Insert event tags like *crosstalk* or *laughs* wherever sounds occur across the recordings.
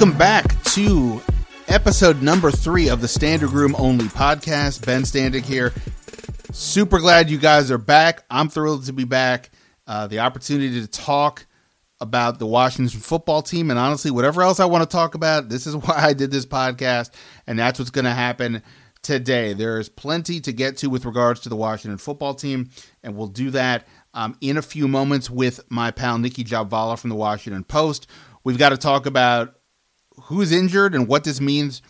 Welcome back to episode number three of the Standig Room Only podcast. Ben Standig here. Super glad you guys are back. I'm thrilled to be back. Uh, the opportunity to talk about the Washington football team and honestly, whatever else I want to talk about, this is *laughs* why I did this podcast, and that's what's going to happen today. There is plenty to get to with regards to the Washington football team, and we'll do that um, in a few moments with my pal Nicki Jhabvala from the Washington Post. We've got to talk about who's injured and what this means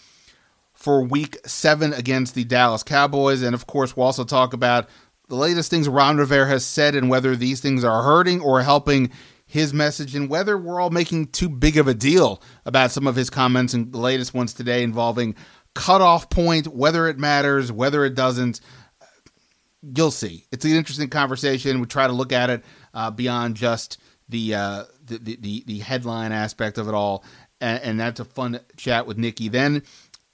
for week seven against the Dallas Cowboys. And of course, we'll also talk about the latest things Ron Rivera has said and whether these things are hurting or helping his message and whether we're all making too big of a deal about some of his comments and the latest ones today involving cutoff point, whether it matters, whether it doesn't. You'll see. It's an interesting conversation. We try to look at it uh, beyond just the, uh, the, the the headline aspect of it all, and, and that's a fun chat with Nicki. Then,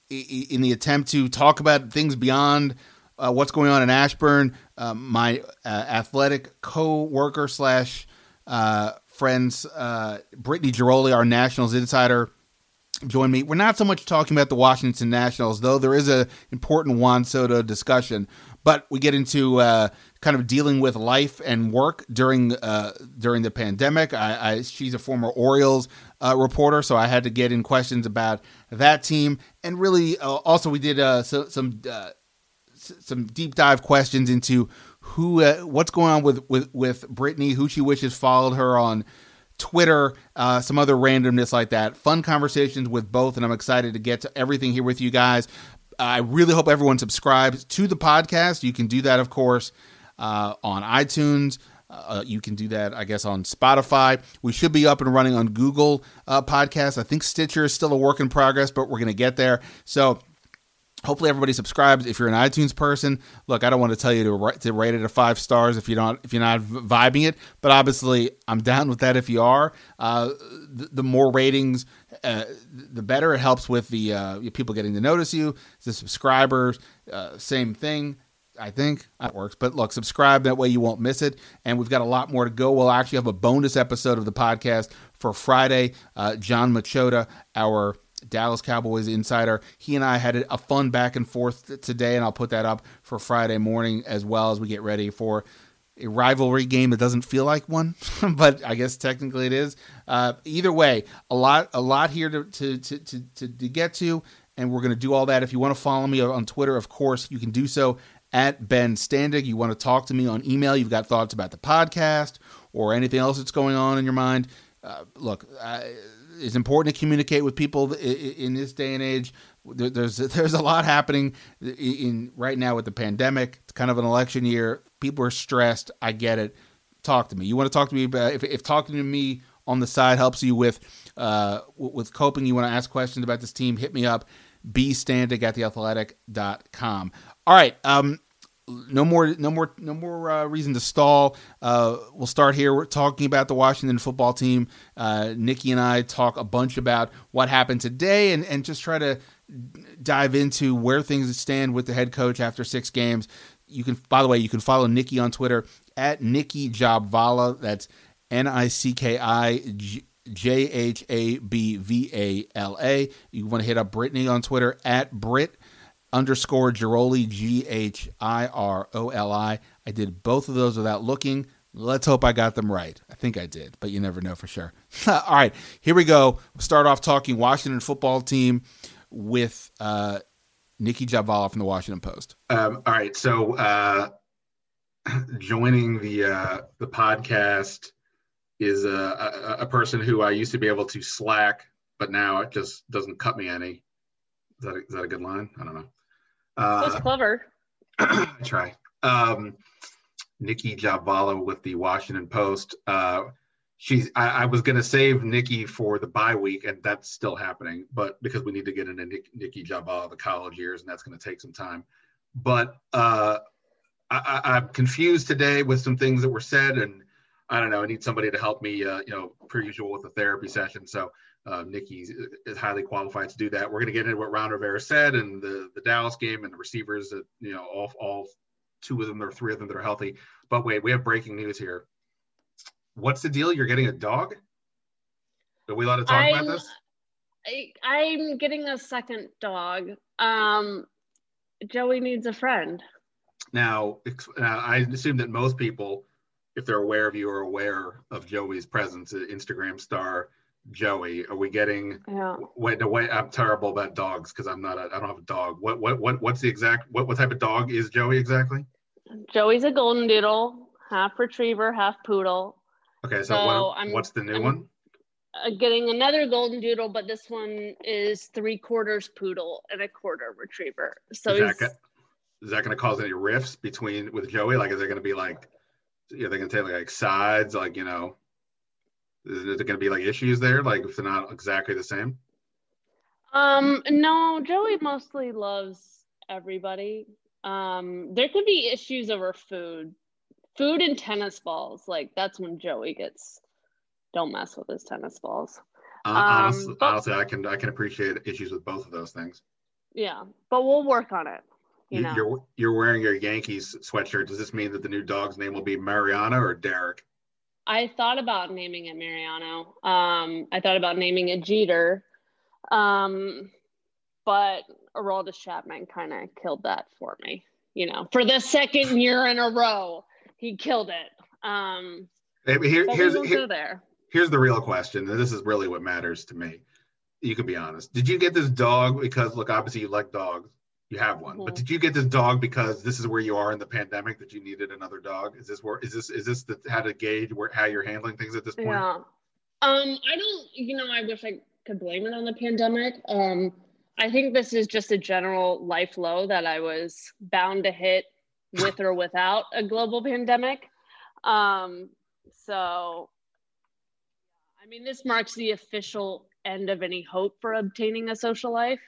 in the attempt to talk about things beyond uh, what's going on in Ashburn, uh, my uh, athletic co-worker slash uh, friends, uh, Brittany Ghiroli, our Nationals insider, joined me. We're not so much talking about the Washington Nationals, though there is a important Juan Soto discussion. But we get into uh, kind of dealing with life and work during during the pandemic. I, I, she's a former Orioles uh, reporter, so I had to get in questions about that team, and really uh, also we did uh, so, some uh, some deep dive questions into who what's going on with with with Brittany, who she wishes followed her on. Twitter, uh, some other randomness like that. Fun conversations with both, and I'm excited to get to everything here with you guys. I really hope everyone subscribes to the podcast. You can do that, of course, uh, on iTunes. Uh, you can do that, I guess, on Spotify. We should be up and running on Google uh, Podcasts. I think Stitcher is still a work in progress, but we're going to get there. So hopefully everybody subscribes if you're an itunes person look i don't want to tell you to, to rate it a five stars if you're not if you're not vibing it but obviously i'm down with that if you are uh, the, the, more ratings uh, the better it helps with the uh, people getting to notice you the subscribers uh, same thing I think that works. But look, subscribe. That way you won't miss it. And we've got a lot more to go. We'll actually have a bonus episode of the podcast for Friday. Uh, Jon Machota, our Dallas Cowboys insider. He and I had a fun back and forth today, and I'll put that up for Friday morning as well as we get ready for a rivalry game that doesn't feel like one, *laughs* but I guess technically it is. Uh, either way, a lot, a lot here to to to to, to get to, and we're going to do all that. If you want to follow me on Twitter, of course, you can do so at Ben Standig. You want to talk to me on email? You've got thoughts about the podcast or anything else that's going on in your mind? Uh, look. It's important to communicate with people in this day and age. There's *laughs* there's a lot happening in right now with the pandemic. It's kind of an election year. People are stressed. I get it. Talk to me. You want to talk to me about if, if talking to me on the side helps you with uh, with coping. You want to ask questions about this team. Hit me up. Standig at theathletic.com. All right. Um, no more, no more, no more uh, reason to stall. Uh, we'll start here. We're talking about the Washington football team. Uh, Nicki and I talk a bunch about what happened today, and and just try to dive into where things stand with the head coach after six games. You can, by the way, you can follow Nicki on Twitter at Nicki Jhabvala. That's N I C K I J H A B V A L A. You want to hit up Brittany on Twitter at Britt underscore Ghiroli, G H I R O L I. I did both of those without looking. Let's hope I got them right. I think I did, but you never know for sure. *laughs* All right, here we go. We'll start off talking Washington football team with uh, Nicki Jhabvala from the Washington Post. Um, all right, so uh, *laughs* joining the uh, the podcast is a, a, a person who I used to be able to slack, but now it just doesn't cut me any. Is that a, is that a good line? I don't know. Uh, That's clever. *clears throat* I try. Um, Nicki Jhabvala with the Washington Post. Uh, she's. I, I was going to save Nicki for the bye week, and that's still happening. But because we need to get into Nick, Nicki Jhabvala the college years, and that's going to take some time. But uh, I, I'm confused today with some things that were said, and I don't know. I need somebody to help me. Uh, you know, per usual with a therapy session. So uh, Nicki is highly qualified to do that. We're going to get into what Ron Rivera said and the the Dallas game and the receivers that you know all all two of them or three of them that are healthy. But wait, we have breaking news here. What's the deal? You're getting a dog? Are we allowed to talk I'm, about this? I, I'm getting a second dog. Um, Joey needs a friend. Now, I assume that most people, if they're aware of you, are aware of Joey's presence. Instagram star Joey. Are we getting? Yeah. Wait, no, wait. I'm terrible about dogs because I'm not. A, I don't have a dog. What, what, what, what's the exact? What, what type of dog is Joey exactly? Joey's a golden doodle, half retriever, half poodle. Okay, so, so what, what's the new I'm, one? Getting another golden doodle, but this one is three quarters poodle and a quarter retriever. So is that, is that going to cause any rifts between with Joey? Like, is there going to be like, are they're going to take like sides? Like, you know, is there going to be like issues there? Like, if they're not exactly the same? Um, no, Joey mostly loves everybody. Um, there could be issues over food, food and tennis balls. Like, that's when Joey gets don't mess with his tennis balls. Uh, honestly, um, but, honestly, I can I can appreciate issues with both of those things. Yeah, but we'll work on it. You know? You're you're wearing your Yankees sweatshirt. Does this mean that the new dog's name will be Mariano or Derek? I thought about naming it Mariano. Um, I thought about naming it Jeter, um, but Aroldis Chapman kind of killed that for me. You know, for the second year in a row, he killed it. Um, here, here's here, there here's the real question, this is really what matters to me. You can be honest. Did you get this dog because look, obviously you like dogs. You have one, mm-hmm. but did you get this dog because this is where you are in the pandemic that you needed another dog? Is this where is this is this the, how to gauge where how you're handling things at this point? Yeah. Um, I don't. You know, I wish I could blame it on the pandemic. Um, I think this is just a general life low that I was bound to hit with or without a global pandemic. Um, so I mean, this marks the official end of any hope for obtaining a social life,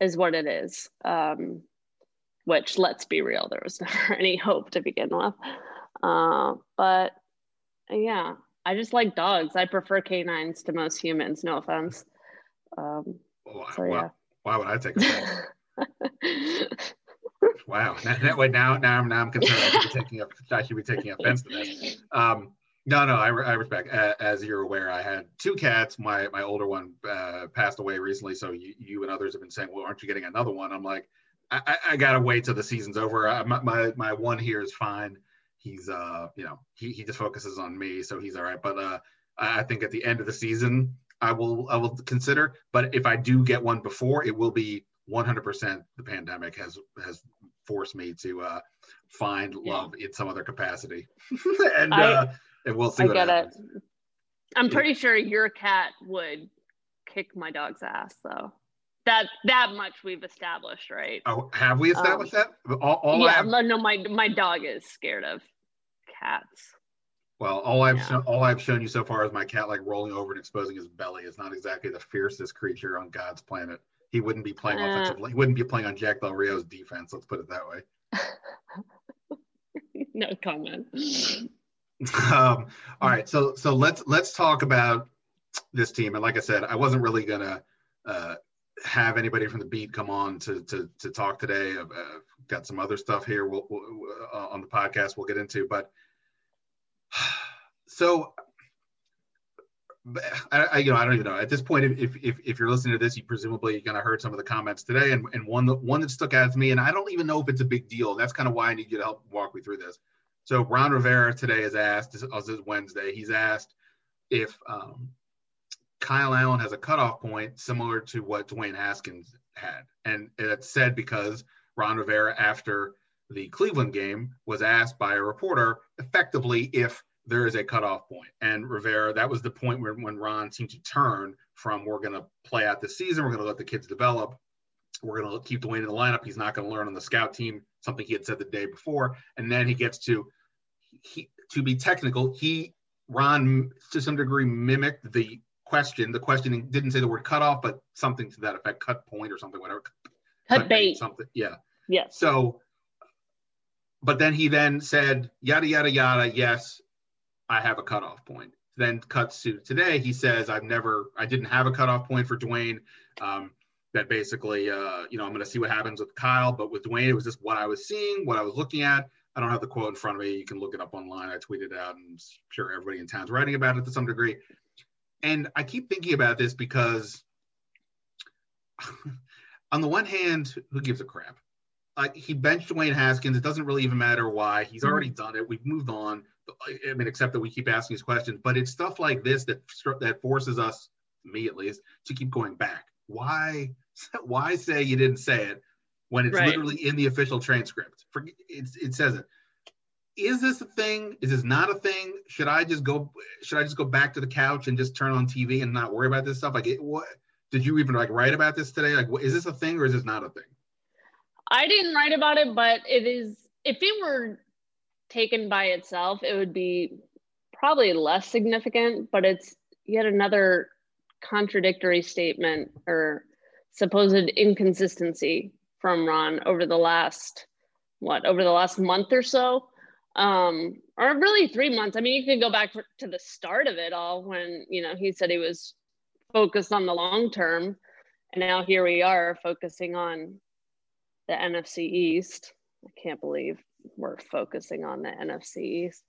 is what it is. Um, which, let's be real, there was *laughs* never any hope to begin with. Uh, but yeah, I just like dogs. I prefer canines to most humans. No offense. Um, so, yeah. Why would I take offense? *laughs* wow. Now, now, now, now I'm concerned. I should be taking, I should be taking offense to this. Um, no, no, I, I respect. As you're aware, I had two cats. My my older one uh, passed away recently, so you, you and others have been saying, "Well, aren't you getting another one?" I'm like, I, I gotta wait till the season's over. I, my, my my one here is fine. He's uh, you know, he, he just focuses on me, so he's all right. But uh, I think at the end of the season, I will I will consider. But if I do get one before, it will be 100% the pandemic has has forced me to uh, find love yeah. in some other capacity. *laughs* *laughs* and I, uh, and we'll see. I get happens. it. I'm pretty sure your cat would kick my dog's ass, though. That that much we've established, right? Oh, have we established um, that? All, all yeah, have... no, my my dog is scared of cats. Well, all I've yeah. shown, all I've shown you so far is my cat like rolling over and exposing his belly. Is not exactly the fiercest creature on God's planet. He wouldn't be playing uh, offensive. He wouldn't be playing on Jack Del Rio's defense. Let's put it that way. *laughs* no comment. *laughs* Um, all right, so so let's let's talk about this team. And like I said, I wasn't really gonna uh, have anybody from the beat come on to to, to talk today. I've uh, got some other stuff here we'll, we'll, uh, on the podcast we'll get into, but *sighs* so. I, I, you know, I don't even know. At this point, if, if if you're listening to this, you presumably kind of heard some of the comments today, and, and one that one that stuck out to me, and I don't even know if it's a big deal. That's kind of why I need you to help walk me through this. So Ron Rivera today has asked, this is Wednesday, he's asked if um, Kyle Allen has a cutoff point similar to what Dwayne Haskins had. And it's said because Ron Rivera, after the Cleveland game, was asked by a reporter effectively if there is a cutoff point. And Rivera, that was the point where when Ron seemed to turn from we're going to play out the season, we're going to let the kids develop, we're going to keep Dwayne in the lineup. He's not going to learn on the scout team something he had said the day before. And then he gets to, he, to be technical, he, Ron, to some degree, mimicked the question. The question didn't say the word cut off, but something to that effect, cut point or something, whatever. Cut, cut bait. Something. Yeah. Yeah. So, but then he then said, yada, yada, yada. Yes, I have a cutoff point. Then cuts to today. He says, I've never, I didn't have a cutoff point for Dwayne. Um, that basically, uh, you know, I'm going to see what happens with Kyle. But with Dwayne, it was just what I was seeing, what I was looking at. I don't have the quote in front of me. You can look it up online. I tweeted it out, and I'm sure everybody in town's writing about it to some degree. And I keep thinking about this because *laughs* on the one hand, who gives a crap? Like he benched Dwayne Haskins. It doesn't really even matter why. He's already mm-hmm. done it. We've moved on. I mean, except that we keep asking these questions. But it's stuff like this that that forces us, me at least, to keep going back. Why? *laughs* Why say you didn't say it when it's right. literally in the official transcript? For, it says it. Is this a thing? Is this not a thing? Should I just go? Should I just go back to the couch and just turn on TV and not worry about this stuff? Like, it, what? Did you even like write about this today? Like, is this a thing or is this not a thing? I didn't write about it, but it is. If it were taken by itself, it would be probably less significant. But it's yet another contradictory statement or supposed inconsistency from Ron over the last what over the last month or so. Um or really three months. I mean you can go back to the start of it all when you know he said he was focused on the long term. And now here we are focusing on the nfc east. I can't believe we're focusing on the nfc east.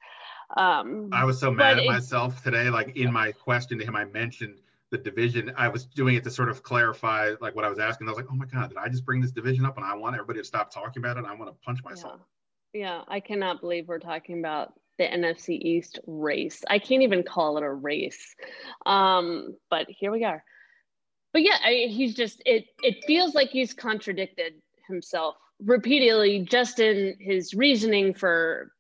Um i was so mad at myself today like in my question to him i mentioned the division. I was doing it to sort of clarify like what I was asking. I was like, oh my God, did I just bring this division up and I want everybody to stop talking about it? I want to punch myself. Yeah. yeah, I cannot believe we're talking about the NFC East race. I can't even call it a race. Um, but here we are. But yeah, I, he's just it it feels like he's contradicted himself repeatedly just in his reasoning for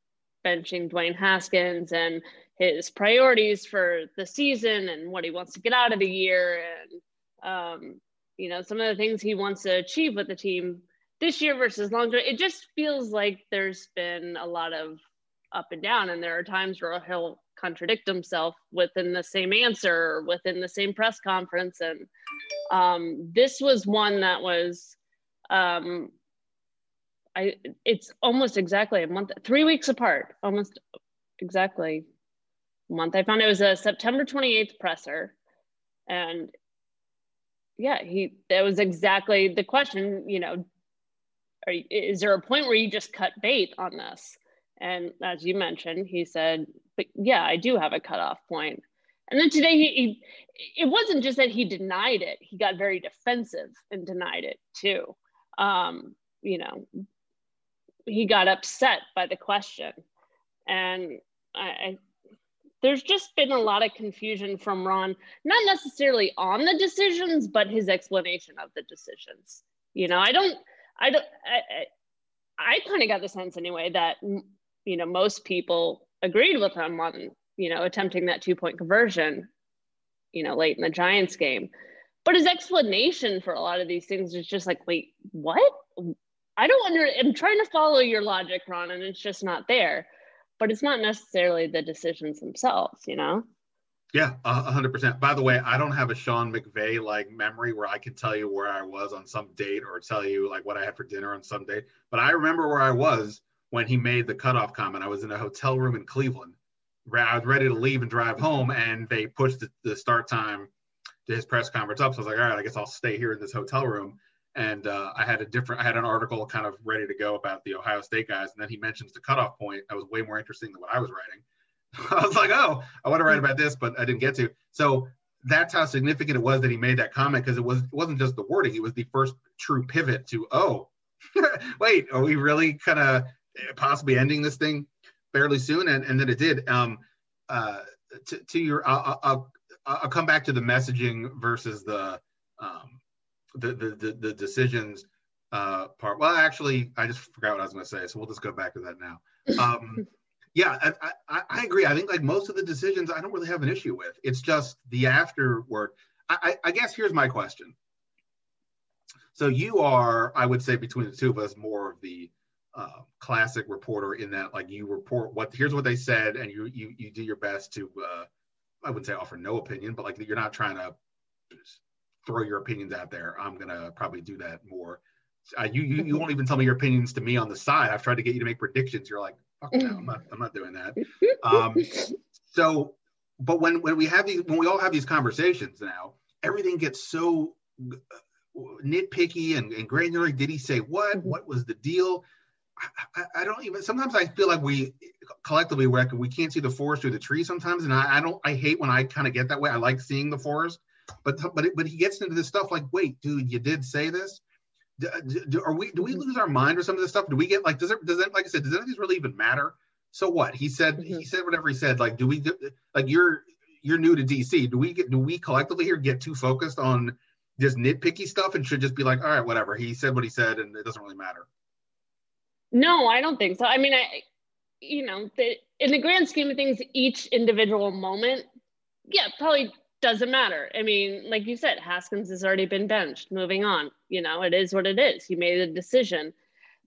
benching Dwayne Haskins and his priorities for the season and what he wants to get out of the year. And um, you know some of the things he wants to achieve with the team this year versus long term. It just feels like there's been a lot of up and down and there are times where he'll contradict himself within the same answer or within the same press conference. And um, this was one that was um, I it's almost exactly a month three weeks apart almost exactly month. I found it was a September 28th presser. And yeah, he that was exactly the question, you know, are, is there a point where you just cut bait on this? And as you mentioned, he said, but yeah, I do have a cutoff point. And then today he, he it wasn't just that he denied it, he got very defensive and denied it too. Um, you know, he got upset by the question. And I, there's just been a lot of confusion from Ron, not necessarily on the decisions, but his explanation of the decisions. You know, I don't, I don't, I, I, I kind of got the sense anyway that, you know, most people agreed with him on, you know, attempting that two point conversion, you know, late in the Giants game. But his explanation for a lot of these things is just like, wait, what? I don't under, I'm trying to follow your logic, Ron, and it's just not there but it's not necessarily the decisions themselves, you know? Yeah, hundred percent. By the way, I don't have a Sean McVay like memory where I can tell you where I was on some date or tell you like what I had for dinner on some date. But I remember where I was when he made the cutoff comment. I was in a hotel room in Cleveland. I was ready to leave and drive home, and they pushed the, the start time to his press conference up. So I was like, all right, I guess I'll stay here in this hotel room and uh, I had a different, I had an article kind of ready to go about the Ohio State guys, and then he mentions the cutoff point. That was way more interesting than what I was writing. *laughs* I was like, oh, I want to write about this, but I didn't get to. So that's how significant it was that he made that comment because it was it wasn't just the wording; it was the first true pivot to, oh, *laughs* wait, are we really kind of possibly ending this thing fairly soon? And and then it did. Um, uh, to, to your, I'll, I'll, I'll come back to the messaging versus the um, the the the, decisions uh, part. Well, actually, I just forgot what I was going to say, so we'll just go back to that now. Um, *laughs* yeah, I, I, I, agree. I think like most of the decisions, I don't really have an issue with. It's just the afterward. I, I, I guess here's my question. So you are, I would say, between the two of us, more of the uh, classic reporter in that, like, you report what here's what they said, and you you you do your best to, uh, I wouldn't say offer no opinion, but like you're not trying to throw your opinions out there. I'm gonna probably do that more. Uh, you, you you won't even tell me your opinions to me on the side. I've tried to get you to make predictions. You're like, fuck no, I'm not, I'm not doing that. Um, so, but when when we have these, when we all have these conversations now, everything gets so uh, nitpicky and, and granular. Did he say what? Mm-hmm. What was the deal? I, I, don't even. Sometimes I feel like we collectively we we can't see the forest through the tree sometimes, and I, I don't. I hate when I kind of get that way. I like seeing the forest But but but he gets into this stuff like, wait, dude, you did say this. Do, do, are we do we lose our mind or some of this stuff? Do we get like does it does it like I said does any of these really even matter? So what he said mm-hmm. he said whatever he said. Like do we like you're you're new to DC. Do we get do we collectively here get too focused on just nitpicky stuff and should just be like all right whatever he said what he said and it doesn't really matter. No, I don't think so. I mean I you know the, in the grand scheme of things each individual moment yeah probably doesn't matter. I mean, like you said, Haskins has already been benched. Moving on, you know, it is what it is. You made a decision,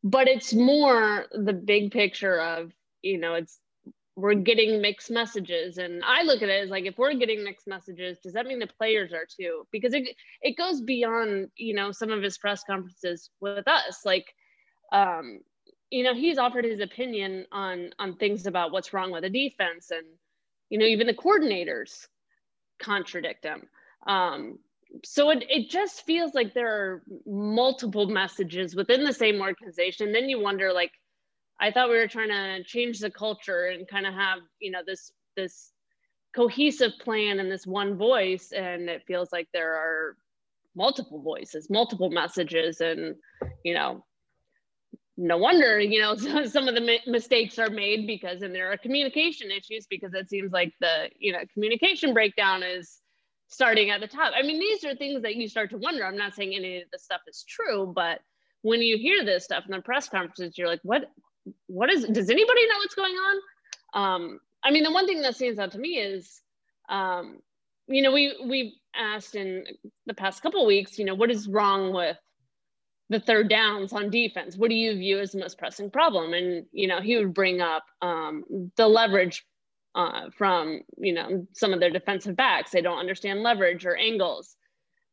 but it's more the big picture of, you know, it's we're getting mixed messages, and I look at it as like if we're getting mixed messages, does that mean the players are too? Because it it goes beyond, you know, some of his press conferences with us, like. Um, you know he's offered his opinion on on things about what's wrong with the defense and you know even the coordinators contradict him. Um, so it, it just feels like there are multiple messages within the same organization. Then you wonder, like, I thought we were trying to change the culture and kind of have, you know, this this cohesive plan and this one voice, and it feels like there are multiple voices, multiple messages, and you know, no wonder you know *laughs* some of the mistakes are made because and there are communication issues because it seems like the you know communication breakdown is starting at the top. I mean these are things that you start to wonder. I'm not saying any of the stuff is true but when you hear this stuff in the press conferences you're like what what is does anybody know what's going on? Um i mean the one thing that stands out to me is um you know we we've asked in the past couple weeks you know what is wrong with the third downs on defense. What do you view as the most pressing problem? And you know, he would bring up um, the leverage uh, from you know some of their defensive backs. They don't understand leverage or angles.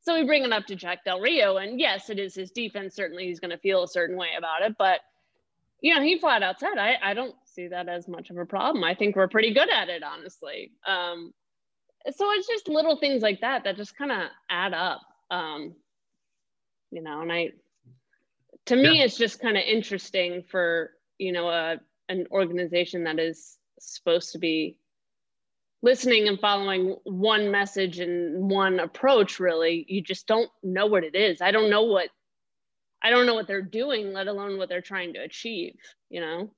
So we bring it up to Jack Del Rio, and yes, it is his defense. Certainly, he's going to feel a certain way about it, but you know, he flat out said, I, I don't see that as much of a problem. I think we're pretty good at it, honestly. Um, so it's just little things like that that just kind of add up. Um, you know, and I to me yeah. it's just kind of interesting for you know a an organization that is supposed to be listening and following one message and one approach really. You just don't know what it is. I don't know what i don't know what they're doing let alone what they're trying to achieve you know?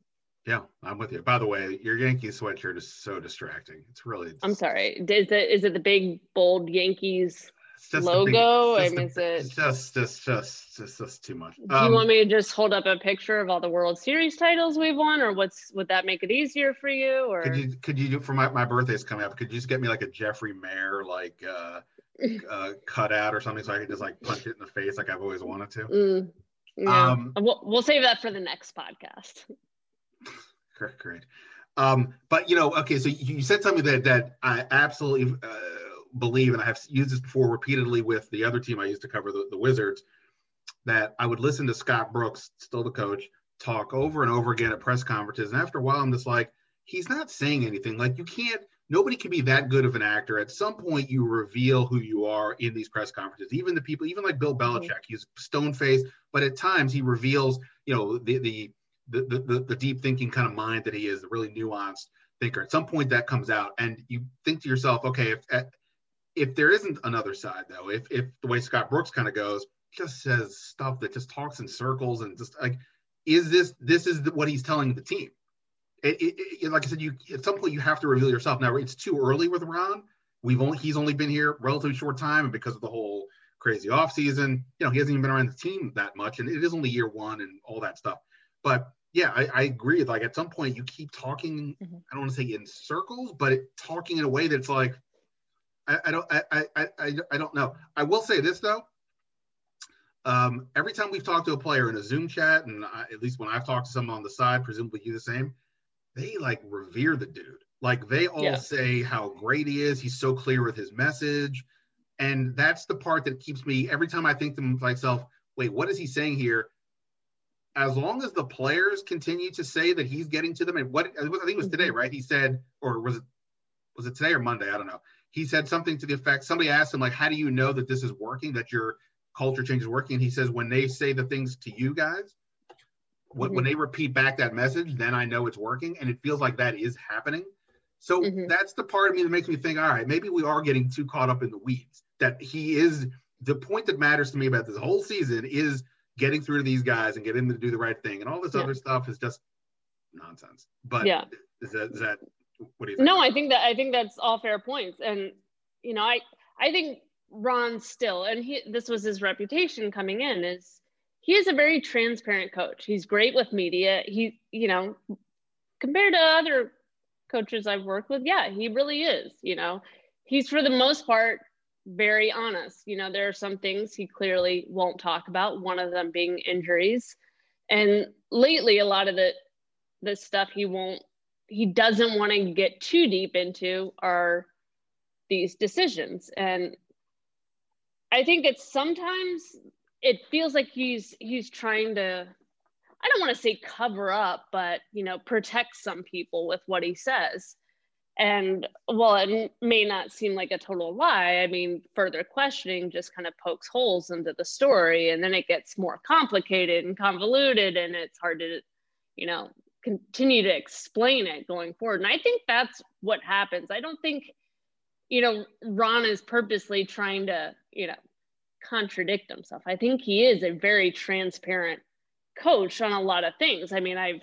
Yeah i'm with you. By the way your yankees sweatshirt is so distracting. It's really i'm sorry. Is it is it the big bold yankees logo? I mean, is it just, just, just, just, just too much? Do um, you want me to just hold up a picture of all the World Series titles we've won, or what's would that make it easier for you? Or could you, could you do for my my birthday's coming up? Could you just get me like a Jeffrey Maier like uh, *laughs* uh cutout or something so I can just like punch it in the face like I've always wanted to? Mm, yeah. Um, we'll we'll save that for the next podcast. *laughs* Great, great. Um, but you know, okay, so you said something that that I absolutely. Uh, believe, and I have used this before repeatedly with the other team I used to cover, the, the Wizards, that I would listen to Scott Brooks, still the coach, talk over and over again at press conferences. And after a while, I'm just like, he's not saying anything. Like, you can't, nobody can be that good of an actor. At some point, you reveal who you are in these press conferences. Even the people, even like Bill. Belichick, he's stone faced, but at times he reveals, you know, the, the, the, the, the deep thinking kind of mind that he is, the really nuanced thinker. At some point, that comes out, and you think to yourself, okay, if if there isn't another side though, if if the way Scott Brooks kind of goes, just says stuff that just talks in circles and just like, is this this is what he's telling the team? It, it, it, like I said, you at some point you have to reveal yourself. Now it's too early with Ron. We've only he's only been here relatively short time, and because of the whole crazy off season, you know, he hasn't even been around the team that much, and it is only year one and all that stuff. But yeah, I, I agree. Like at some point, you keep talking. Mm-hmm. I don't want to say in circles, but it, talking in a way that's like, I, I don't I, I, I, I don't know. I will say this though. Um, every time we've talked to a player in a Zoom chat, and I, at least when I've talked to someone on the side, presumably you the same, they like revere the dude. Like they all yeah. say how great he is. He's so clear with his message, and that's the part that keeps me every time I think to myself, "Wait, what is he saying here?" As long as the players continue to say that he's getting to them, and what I think it was today, mm-hmm. right? He said, or was it was it today or Monday? I don't know he said something to the effect somebody asked him like how do you know that this is working that your culture change is working and he says when they say the things to you guys when, mm-hmm. when they repeat back that message then i know it's working and it feels like that is happening so mm-hmm. that's the part of me that makes me think all right maybe we are getting too caught up in the weeds that he is the point that matters to me about this whole season is getting through to these guys and getting them to do the right thing, and all this yeah. other stuff is just nonsense. But yeah, is that is that what do you think? No, I think that I think that's all fair points, and you know, I I think Ron still, and he this was his reputation coming in is he is a very transparent coach. He's great with media. He, you know, compared to other coaches I've worked with, yeah, he really is. You know, he's for the most part very honest. You know, there are some things he clearly won't talk about, one of them being injuries. And lately, a lot of the the stuff he won't he doesn't want to get too deep into are these decisions. And I think it's sometimes it feels like he's he's trying to I don't want to say cover up, but you know, protect some people with what he says. And while it may not seem like a total lie, I mean, further questioning just kind of pokes holes into the story and then it gets more complicated and convoluted and it's hard to, you know, continue to explain it going forward. And I think that's what happens. I don't think, you know, Ron is purposely trying to, you know, contradict himself. I think he is a very transparent coach on a lot of things. I mean, I've,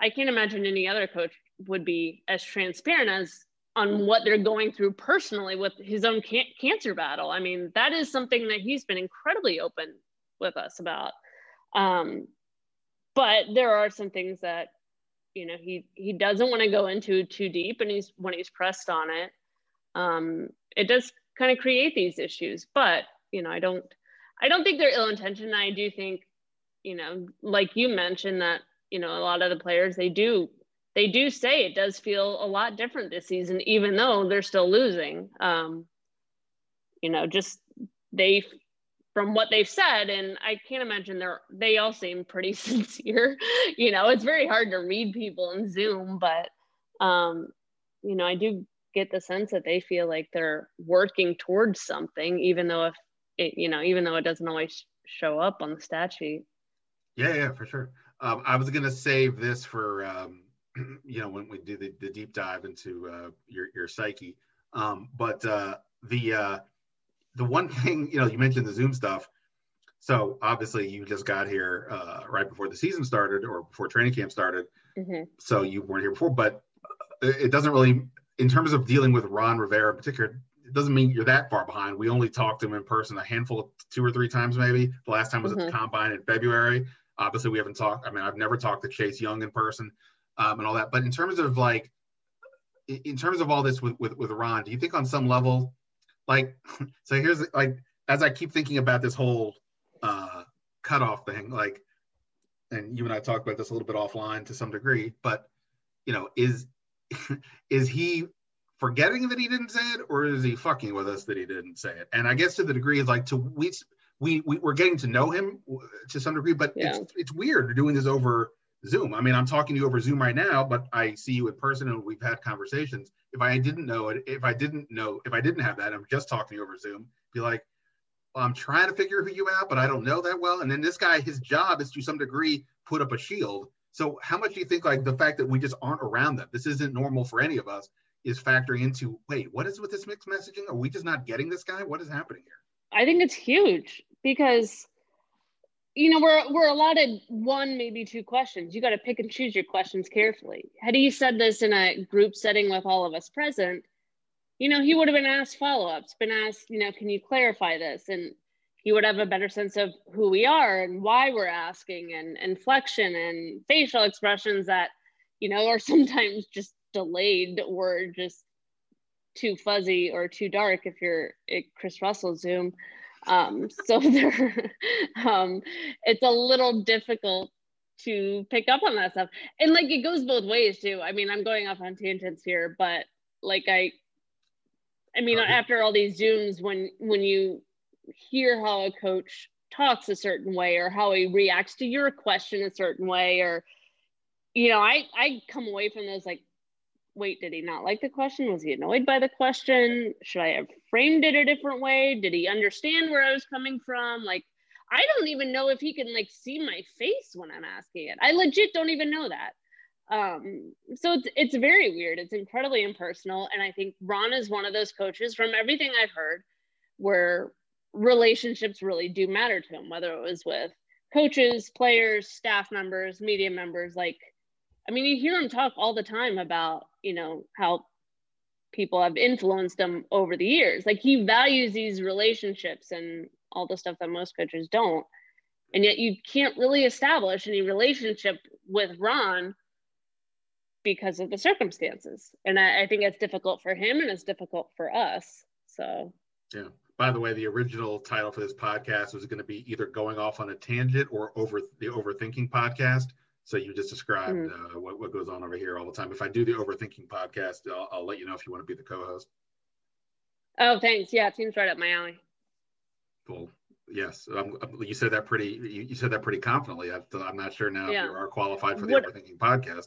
I can't imagine any other coach would be as transparent as on what they're going through personally with his own can- cancer battle. I mean, that is something that he's been incredibly open with us about. Um, but there are some things that you know he he doesn't want to go into too deep, and he's when he's pressed on it, um, it does kind of create these issues. But you know, I don't I don't think they're ill intentioned. I do think, you know, like you mentioned that you know a lot of the players they do they do say it does feel a lot different this season, even though they're still losing. Um, you know, just they from what they've said, and I can't imagine they're they all seem pretty *laughs* sincere. you know, it's very hard to read people in Zoom, but um, you know, I do get the sense that they feel like they're working towards something, even though if it, you know, even though it doesn't always show up on the stat sheet. Yeah, yeah, for sure. Um, I was gonna save this for um, *clears throat* you know, when we do the, the deep dive into uh, your your psyche. Um, but uh, the uh, the one thing, you know, you mentioned the Zoom stuff. So obviously, you just got here uh, right before the season started or before training camp started. Mm-hmm. So you weren't here before, but it doesn't really, in terms of dealing with Ron Rivera in particular, it doesn't mean you're that far behind. We only talked to him in person a handful of two or three times, maybe. The last time was mm-hmm. at the mm-hmm. combine in February. Obviously, we haven't talked. I mean, I've never talked to Chase Young in person um, and all that. But in terms of like, in terms of all this with, with, with Ron, do you think on some level, like, *laughs* so here's like, as I keep thinking about this whole uh, cutoff thing, like, and you and I talked about this a little bit offline to some degree, but you know, is *laughs* is he forgetting that he didn't say it, or is he fucking with us that he didn't say it? And I guess to the degree is like to we we, we are getting to know him to some degree, but yeah. it's it's weird doing this over Zoom. I mean, I'm talking to you over Zoom right now, but I see you in person and we've had conversations. If I didn't know it, if I didn't know, if I didn't have that, I'm just talking to you over Zoom, be like, well, I'm trying to figure who you out, but I don't know that well. And then this guy, his job is to some degree put up a shield. So how much do you think like the fact that we just aren't around them, this isn't normal for any of us, is factoring into, wait, what is with this mixed messaging? Are we just not getting this guy? What is happening here? I think it's huge because you know, we're we're allotted one, maybe two questions. You got to pick and choose your questions carefully. Had he said this in a group setting with all of us present, you know, he would have been asked follow-ups, been asked, you know, can you clarify this? And he would have a better sense of who we are and why we're asking and inflection and facial expressions that, you know, are *laughs* sometimes just delayed or just too fuzzy or too dark if you're at Chris Russell Zoom. Um, so *laughs* there, um, it's a little difficult to pick up on that stuff. And like it goes both ways too. I mean, I'm going off on tangents here, but like I, I mean, okay. after all these Zooms, when when you hear how a coach talks a certain way or how he reacts to your question a certain way, or you know, I I come away from those like, wait, did he not like the question? Was he annoyed by the question? Should I have framed it a different way? Did he understand where I was coming from? Like, I don't even know if he can like see my face when I'm asking it. I legit don't even know that. Um, so it's it's very weird. It's incredibly impersonal, and I think Ron is one of those coaches. From everything I've heard, where relationships really do matter to him, whether it was with coaches, players, staff members, media members. Like, I mean, you hear him talk all the time about, you know, how people have influenced him over the years. Like, he values these relationships and all the stuff that most coaches don't. And yet, you can't really establish any relationship with Ron because of the circumstances. And I, I think it's difficult for him and it's difficult for us. So, yeah. By the way, the original title for this podcast was going to be either going off on a tangent or over the overthinking podcast. So you just described mm. uh, what, what goes on over here all the time. If I do the overthinking podcast, I'll, I'll let you know if you want to be the co-host. Oh, thanks. Yeah, it seems right up my alley. Cool. Yes, um, you said that pretty. You, you, said that pretty confidently. I, am not sure now yeah. if you are qualified for the what, overthinking podcast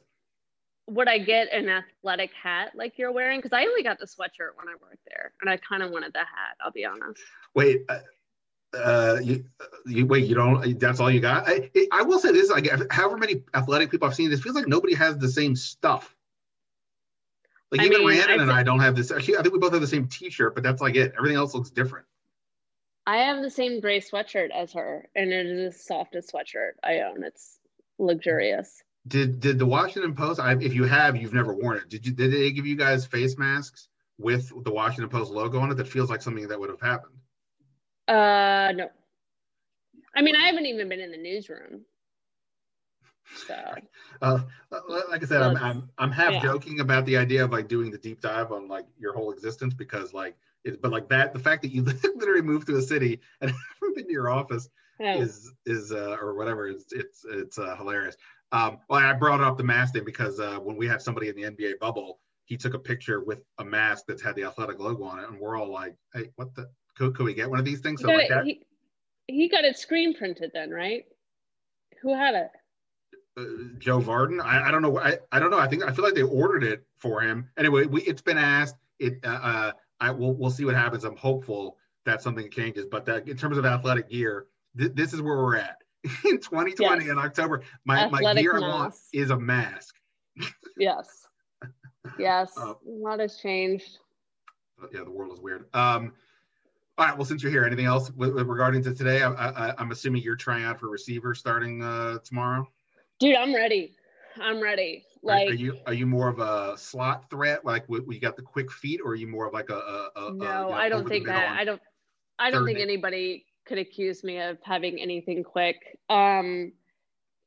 would I get an athletic hat like you're wearing? Because I only got the sweatshirt when I worked there, and I kind of wanted the hat. I'll be honest. Wait, uh, uh you, you wait. You don't. That's all you got. I, I will say this: like, however many athletic people I've seen, this feels like nobody has the same stuff. Like I even mean, Rhiannon and I don't have this. Actually, I think we both have the same T-shirt, but that's like it. Everything else looks different. I have the same gray sweatshirt as her, and it is the softest sweatshirt I own. It's luxurious. Did did the Washington Post? I, if you have, you've never worn it. Did you? Did they give you guys face masks with the Washington Post logo on it? That feels like something that would have happened. Uh, no. I mean, I haven't even been in the newsroom. So, *laughs* uh, like I said, I'm, I'm I'm half yeah. joking about the idea of like doing the deep dive on like your whole existence because like it, but like that the fact that you *laughs* literally moved to a city and *laughs* haven't been to your office yeah. is is uh, or whatever it's it's it's uh, hilarious. Um, well, I brought up the mask thing because uh, when we had somebody in the NBA bubble, he took a picture with a mask that's had the athletic logo on it, and we're all like, "Hey, what the? Could, could we get one of these things?" So like that, he, he got it screen printed then, right? Who had it? Uh, Joe Vardon. I, I don't know. I, I don't know. I think I feel like they ordered it for him. Anyway, we it's been asked. It uh, uh I will we'll see what happens. I'm hopeful that something changes. But that in terms of athletic gear, th- this is where we're at. *laughs* in 2020 yes. in October. My, my gear mask. I want is a mask. *laughs* yes. Yes. Uh, a lot has changed. Yeah, the world is weird. Um, all right. Well, since you're here, anything else regarding to today? I, am assuming you're trying out for receiver starting uh, tomorrow. Dude, I'm ready. I'm ready. Like, are, are you are you more of a slot threat, like we got the quick feet, or are you more of like a? a, a no, a, you know, I don't think that. I don't. I don't think anybody could accuse me of having anything quick. Um,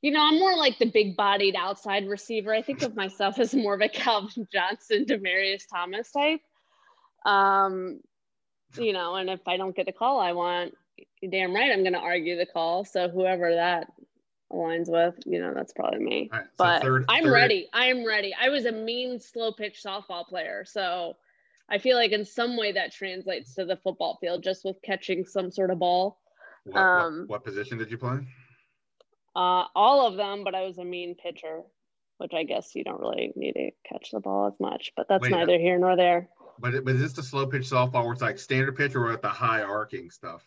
you know, I'm more like the big bodied outside receiver. I think of myself as more of a *laughs* Calvin Johnson, Demaryius Thomas type. Um, you know, and if I don't get the call I want, damn right, I'm going to argue the call. So whoever that aligns with, you know, that's probably me. Right, so but third, I'm third. ready. I am ready. I was a mean, slow pitch softball player. So I feel like in some way that translates to the football field just with catching some sort of ball. What, um, what, what position did you play? Uh, all of them, but I was a mean pitcher, which I guess you don't really need to catch the ball as much, but that's Wait, neither here nor there. But, but is this the slow pitch softball where it's like standard pitch or at the high arcing stuff?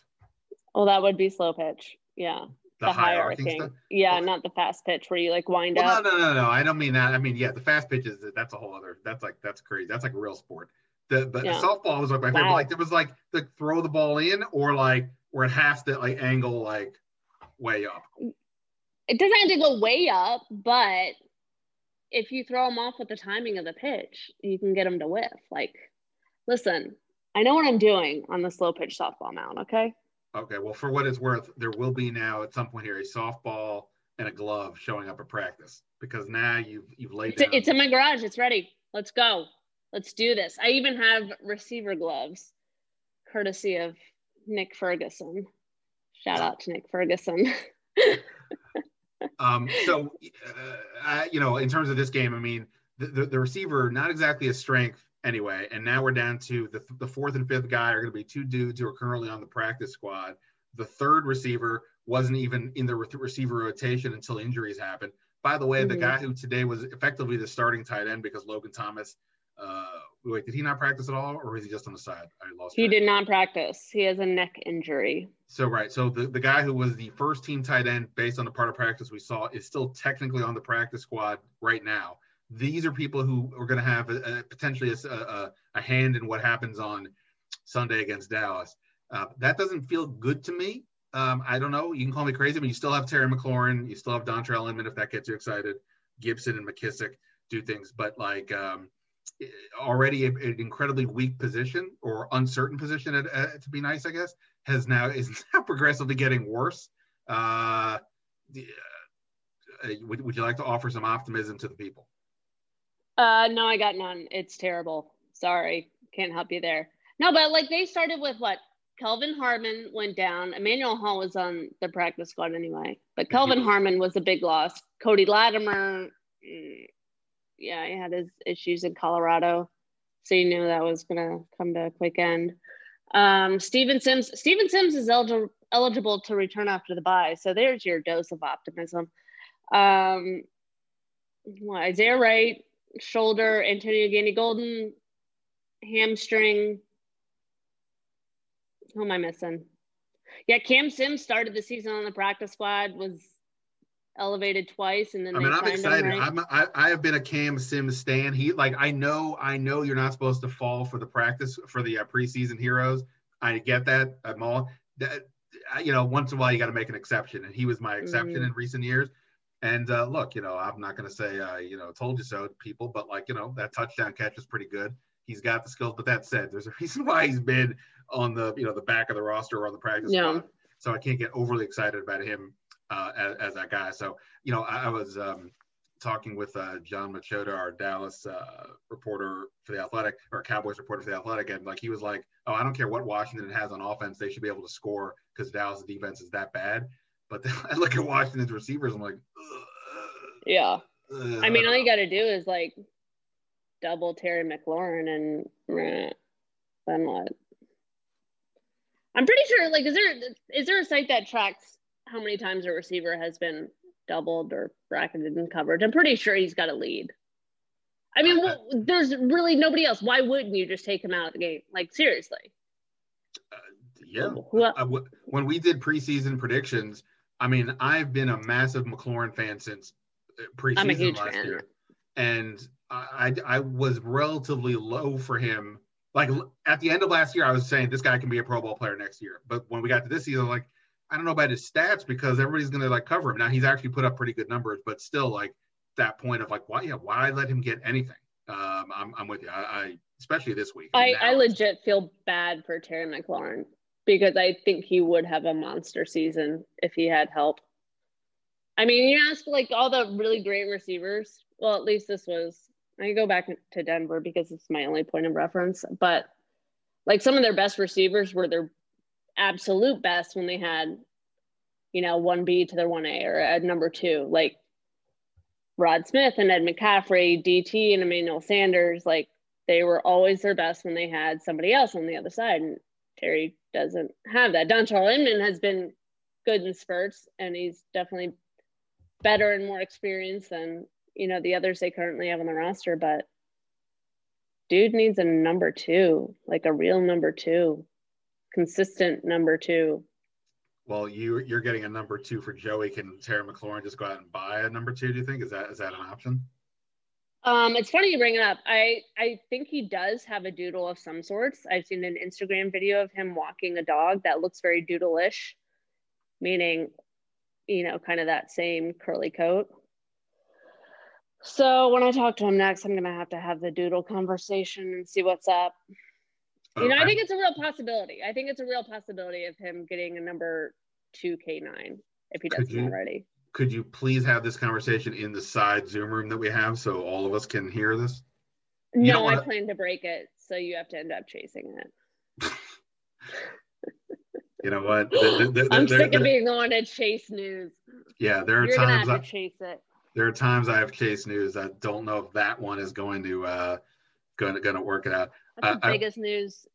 Well, that would be slow pitch. Yeah. The, the high, high arcing. Stuff? Yeah, well, not the fast pitch where you like wind well, up. No, no, no, no. I don't mean that. I mean, yeah, the fast pitch is that's a whole other. That's like that's crazy. That's like a real sport. The the, yeah. softball was like my favorite. Like there was like the throw the ball in or like where it has to like angle like way up. It doesn't have to go way up, but if you throw them off with the timing of the pitch, you can get them to whiff. Like, listen, I know what I'm doing on the slow pitch softball mound. Okay. Okay. Well, for what it's worth, there will be now at some point here a softball and a glove showing up at practice because now you've you've laid it's, down. It's in my garage. It's ready. Let's go. Let's do this. I even have receiver gloves, courtesy of Nick Ferguson. Shout out to Nick Ferguson. um, *laughs* so, uh, I, you know, in terms of this game, I mean, the, the, the, receiver, not exactly a strength anyway. And now we're down to the, the fourth and fifth guy are going to be two dudes who are currently on the practice squad. The third receiver wasn't even in the re- receiver rotation until injuries happened. By the way, mm-hmm. the guy who today was effectively the starting tight end because Logan Thomas uh, wait, did he not practice at all, or is he just on the side? I lost. He did not practice. He has a neck injury. So right, so the, the guy who was the first team tight end based on the part of practice we saw is still technically on the practice squad right now. These are people who are going to have a, a, potentially a, a, a hand in what happens on Sunday against Dallas. Uh, that doesn't feel good to me. Um, I don't know. You can call me crazy, but you still have Terry McLaurin. You still have Dontrelle Inman if that gets you excited. Gibson and McKissick do things, but like um, already an incredibly weak position or uncertain position at, at, to be nice, I guess, has now is *laughs* now progressively getting worse. Uh, uh, would, would you like to offer some optimism to the people? Uh, no, I got none. It's terrible. Sorry, can't help you there. No, but like they started with what Kelvin Harmon went down. Emmanuel Hall was on the practice squad anyway, but Kelvin Harmon was a big loss. Cody Latimer, mm, yeah, he had his issues in Colorado, so you knew that was gonna come to a quick end. Um, Steven Sims, Steven Sims is eligible eligible to return after the bye, so there's your dose of optimism. Um, well, Isaiah Wright, shoulder, Antonio Gandy Golden, hamstring, who am I missing? Yeah, Cam Sims started the season on the practice squad, was elevated twice, and then I mean, I'm excited. Him, right? I'm I, I have been a Cam Sims stan. He like I know I know you're not supposed to fall for the practice for the uh, preseason heroes. I get that. I'm all that. You know, once in a while you got to make an exception, and he was my exception mm-hmm. in recent years. And uh, look, you know, I'm not going to say, uh, you know, told you so, people, but like, you know, that touchdown catch was pretty good. He's got the skills, but that said, there's a reason *laughs* why he's been on the you know the back of the roster or on the practice yeah. squad. So I can't get overly excited about him uh, as, as, that guy. So you know I, I was um, talking with uh, Jon Machota, our Dallas uh, reporter for the Athletic or Cowboys reporter for the Athletic, and like he was like, "Oh, I don't care what Washington has on offense, they should be able to score because Dallas' defense is that bad." But then *laughs* I look at Washington's receivers, I'm like, Ugh. yeah. Ugh. I mean, all you got to do is like double Terry McLaurin, and then what? I'm pretty sure. Like, is there is there a site that tracks how many times a receiver has been doubled or bracketed in coverage? I'm pretty sure he's got a lead. I mean, well, there's really nobody else. Why wouldn't you just take him out of the game? Like, seriously. Uh, yeah. Well, when we did preseason predictions, I mean, I've been a massive McLaurin fan since uh, preseason last fan. year, and I, I, I was relatively low for him like at the end of last year, I was saying this guy can be a Pro Bowl player next year. But when we got to this season, like I don't know about his stats because everybody's going to like cover him. Now he's actually put up pretty good numbers, but still like that point of like why yeah why let him get anything? Um, I'm, I'm with you. I, I especially this week. I, I legit feel bad for Terry McLaurin because I think he would have a monster season if he had help. I mean, you ask like all the really great receivers. Well, at least this was I go back to Denver because it's my only point of reference. But like some of their best receivers were their absolute best when they had, you know, one B to their one A or at number two, like Rod Smith and Ed McCaffrey, DT and Emmanuel Sanders. Like they were always their best when they had somebody else on the other side. And Terry doesn't have that. Dontrelle Inman has been good in spurts, and he's definitely better and more experienced than you know the others they currently have on the roster but dude needs a number two like a real number two consistent number two. Well you you're getting a number two for joey. Can terry mclaurin just go out and buy a number two do you think? Is that is that an option um, it's funny you bring it up. I I think he does have a doodle of some sorts. I've seen an Instagram video of him walking a dog that looks very doodle-ish, meaning, you know, kind of that same curly coat. So when I talk to him next, I'm gonna have to have the doodle conversation and see what's up. You know, I think it's a real possibility. I think it's a real possibility of him getting a number two K nine if he doesn't already. Could you please have this conversation in the side Zoom room that we have so all of us can hear this? You no, wanna... I plan to break it, so you have to end up chasing it. *laughs* you know what? I'm sick of being on a chase news. Yeah, there are You're times to chase it there are times I have case news. I don't know if that one is going to uh, going to going to work it out. That's uh, the biggest I, news.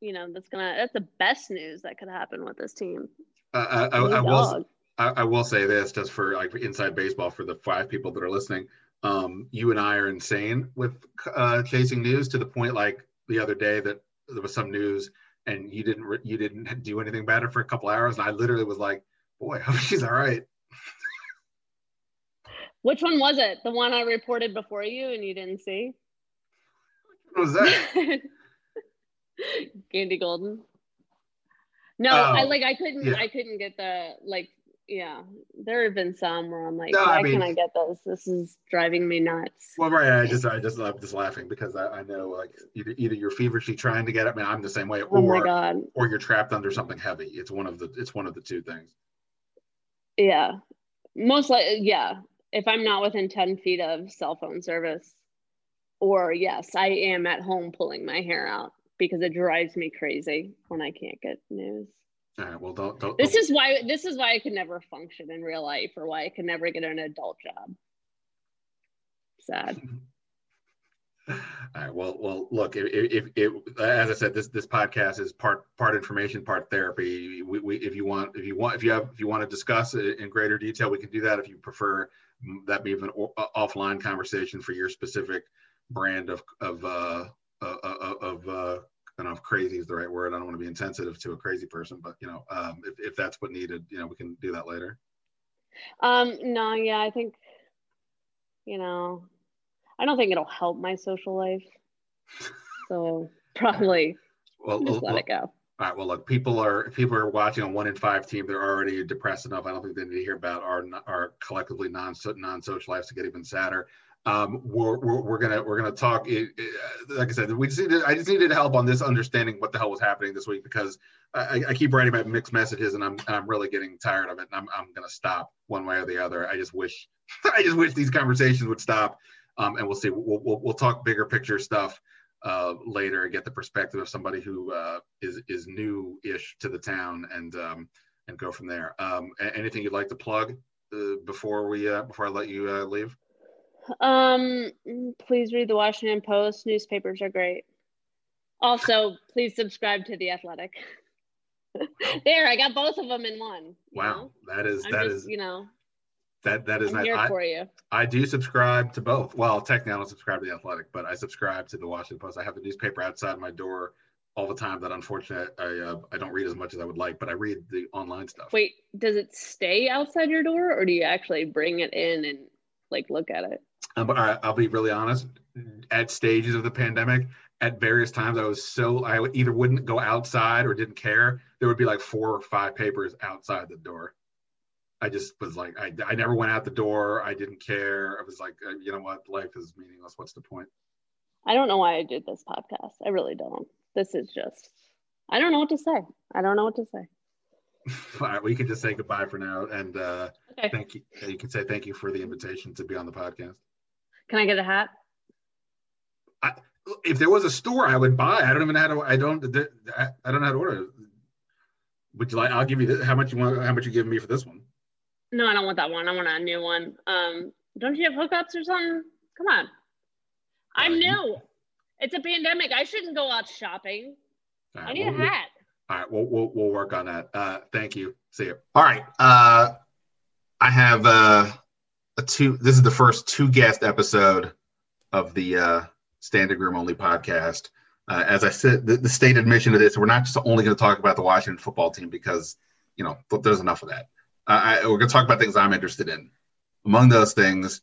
You know, that's gonna that's the best news that could happen with this team. Uh, I, I, I will. I, will say this just for like inside baseball for the five people that are listening. Um, you and I are insane with uh, chasing news to the point like the other day that there was some news and you didn't you didn't do anything about it for a couple hours and I literally was like, boy, I hope *laughs* she's all right. Which one was it? The one I reported before you and you didn't see? What was that? *laughs* Gandy Golden. No, Oh, I like I couldn't yeah. I couldn't get the like yeah. There have been some where I'm like, No, I why mean- can't I get this? This is driving me nuts. Well, right. I just, I just, I'm just laughing because I, I know like either, either you're feverishly trying to get it. I mean, I'm the same way, Oh my or, god. or you're trapped under something heavy. It's one of the, it's one of the two things. Yeah. Most like yeah. If I'm not within 10 feet of cell phone service, or yes, I am at home pulling my hair out because it drives me crazy when I can't get news. All right. Well, don't, don't. This is why this is why I could never function in real life or why I could never get an adult job. Sad. *laughs* All right. Well, well, look. If, if, if, as I said, this this podcast is part part information, part therapy. We, we, if you want, if you want, if you have, if you want to discuss it in greater detail, we can do that. If you prefer, that be an o- offline conversation for your specific brand of of uh, uh, uh, of uh, I don't know if crazy is the right word. I don't want to be insensitive to a crazy person, but you know, um, if if that's what needed, you know, we can do that later. Um, no, yeah, I think, you know, I don't think it'll help my social life. So *laughs* probably Well, just well, let it go. All right. Well, look, people are if people are watching a one in five team. They're already depressed enough. I don't think they need to hear about our our collectively non non social lives to get even sadder. Um, we're, we're, we're gonna we're gonna talk. It, it, like I said, we just needed I just needed help on this understanding what the hell was happening this week because I, I keep writing about mixed messages and I'm and I'm really getting tired of it and I'm I'm gonna stop one way or the other. I just wish *laughs* I just wish these conversations would stop. Um, and we'll see. We'll, we'll we'll talk bigger picture stuff uh, later and get the perspective of somebody who uh, is is new-ish to the town and um, and go from there. Um, anything you'd like to plug uh, before we uh, before I let you uh, leave? Um, please read the Washington Post. Newspapers are great. Also, please subscribe to the Athletic. *laughs* there, I got both of them in one. Wow, know? that is that just, is you know, that that is I'm nice. here I, for you. I do subscribe to both. Well, technically, I don't subscribe to the Athletic, but I subscribe to the Washington Post. I have the newspaper outside my door all the time. That unfortunately I uh, I don't read as much as I would like, but I read the online stuff. Wait, does it stay outside your door, or do you actually bring it in and like look at it? Um, but I, I'll be really honest. At stages of the pandemic, at various times, I was so I either wouldn't go outside or didn't care. There would be like four or five papers outside the door. I just was like, I, I never went out the door. I didn't care. I was like, uh, you know what? Life is meaningless. What's the point? I don't know why I did this podcast. I really don't. This is just, I don't know what to say. I don't know what to say. *laughs* All right, we can just say goodbye for now, and uh, Okay. thank you. You can say thank you for the invitation to be on the podcast. Can I get a hat? If there was a store, I would buy. I don't even know how to. I don't. I I don't know how to order. Would you like? I'll give you this. How much you want? How much you giving me for this one? No, I don't want that one. I want a new one. Um, don't you have hookups or something? Come on. I'm Uh, new. It's a pandemic. I shouldn't go out shopping. All I right, need a we'll- we'll- hat. All right, we'll, we'll we'll work on that. Uh, thank you. See you. All right. Uh, I have uh, a two. This is the first two guest episode of the uh, Standig Room Only podcast. Uh, as I said, the, the state admission of this, we're not just only going to talk about the Washington football team because you know th- there's enough of that. Uh, I, we're going to talk about things I'm interested in. Among those things,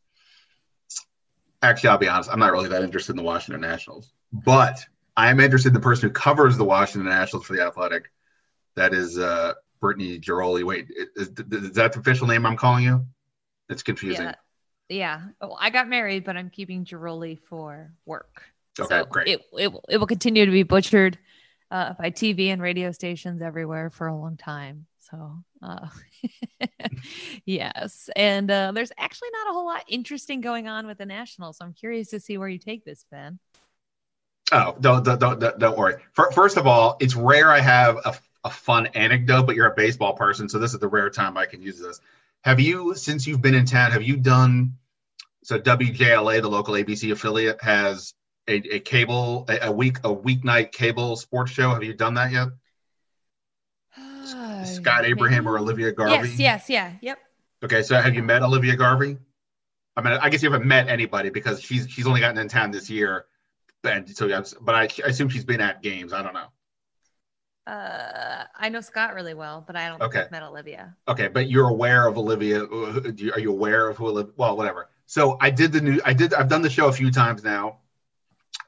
actually, I'll be honest, I'm not really that interested in the Washington Nationals, but I am interested in the person who covers the Washington Nationals for the Athletic. That is uh, Brittany Ghiroli. Wait, is, is that the official name I'm calling you? It's confusing. Yeah. Yeah. Oh, I got married, but I'm keeping Ghiroli for work. Okay, so great. It, it, will- it will continue to be butchered uh, by TV and radio stations everywhere for a long time. So, uh, *laughs* yes. And uh, there's actually not a whole lot interesting going on with the Nationals. So I'm curious to see where you take this, Ben. Oh, don't don't don't, don't- worry. Fir- First of all, it's rare I have a, a fun anecdote, but you're a baseball person, so this is the rare time I can use this. Have you, since you've been in town, have you done? So WJLA, the local ABC affiliate, has a, a cable a, a week a weeknight cable sports show. Have you done that yet? Uh, Scott Abraham or Olivia Garvey? Yes, yes, yeah, yep. Okay, so have you met Olivia Garvey? I mean, I guess you haven't met anybody because she's she's only gotten in town this year, and so yeah, but I, I assume she's been at games. I don't know. Uh, I know Scott really well, but I don't Okay. think I've met Olivia. Okay, but you're aware of Olivia. Are you aware of who Olivia? Well, whatever. So I did the new. I did. I've done the show a few times now,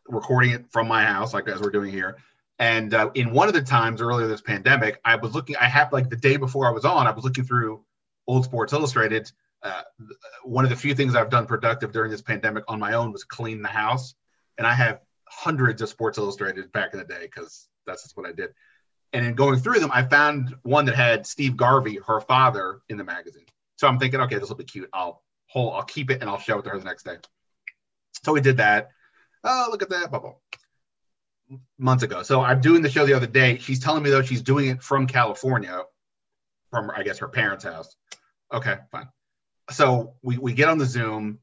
recording it from my house, like as we're doing here. And uh, in one of the times earlier this pandemic, I was looking. I had like the day before I was on, I was looking through old Sports Illustrated. Uh, one of the few things I've done productive during this pandemic on my own was clean the house, and I have hundreds of Sports Illustrated back in the day because that's just what I did. And in going through them, I found one that had Steve Garvey, her father, in the magazine. So I'm thinking, okay, this will be cute. I'll hold, I'll keep it and I'll show it to her the next day. So we did that. Oh, look at that bubble. Months ago. So I'm doing the show the other day. She's telling me though she's doing it from California, from I guess her parents' house. Okay, fine. So we, we get on the Zoom.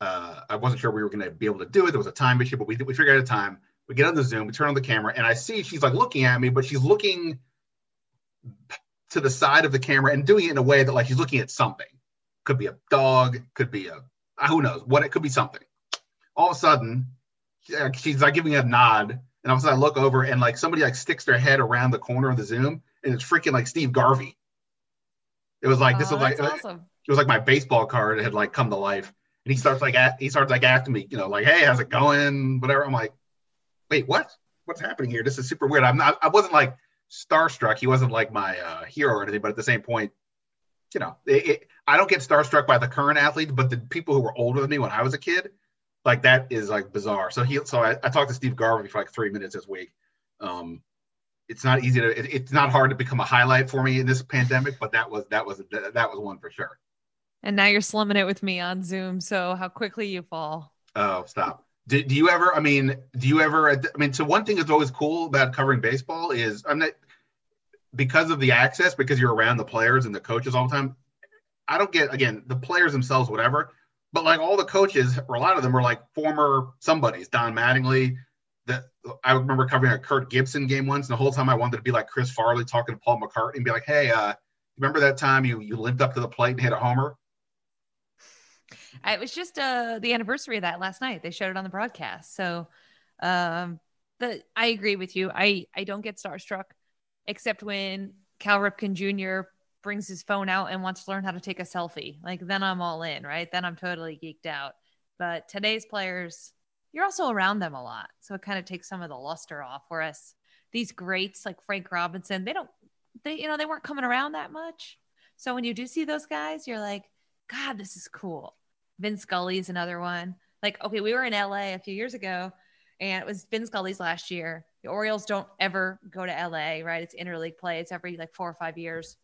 Uh, I wasn't sure we were going to be able to do it. There was a time issue, but we we figured out a time. We get on the Zoom, we turn on the camera, and I see she's like looking at me, but she's looking to the side of the camera and doing it in a way that like she's looking at something. Could be a dog, could be a uh, who knows what it could be something. All of a sudden, uh, she's like giving a nod, and all of a sudden I look over and like somebody like sticks their head around the corner of the Zoom, and it's freaking like Steve Garvey. It was like oh, this was like uh, awesome. it was like my baseball card had like come to life, and he starts like at, he starts like asking me, you know, like, hey, how's it going? Whatever. I'm like, wait, what? What's happening here? This is super weird. I'm not. I wasn't like starstruck. He wasn't like my uh, hero or anything, but at the same point, you know, it, it, I don't get starstruck by the current athletes, but the people who were older than me when I was a kid, like that is like bizarre. So he, so I, I talked to Steve Garvey for like three minutes this week. Um, it's not easy to, it, it's not hard to become a highlight for me in this pandemic, but that was that was that was one for sure. And now you're slumming it with me on Zoom. So how quickly you fall. Oh, stop. Do, do you ever, I mean, do you ever, I mean, so one thing that's always cool about covering baseball is I'm not, because of the access, because you're around the players and the coaches all the time. I don't get, again, the players themselves, whatever, but like all the coaches, or a lot of them are like former somebodies, Don Mattingly. That I remember covering a Kirk Gibson game once, and the whole time I wanted to be like Chris Farley talking to Paul McCartney and be like, "Hey, uh, remember that time you you limped up to the plate and hit a homer?" It was just uh, the anniversary of that last night. They showed it on the broadcast. So, um, the I agree with you. I I don't get starstruck, except when Cal Ripken Jr. brings his phone out and wants to learn how to take a selfie. Like then I'm all in, right? Then I'm totally geeked out. But today's players, you're also around them a lot, so it kind of takes some of the luster off. Whereas these greats like Frank Robinson, they don't, they you know they weren't coming around that much. So when you do see those guys, you're like, God, this is cool. Vin Scully's another one. Like, okay, we were in LA a few years ago and it was Vin Scully's last year. The Orioles don't ever go to LA, right? It's interleague play. It's every like four or five years.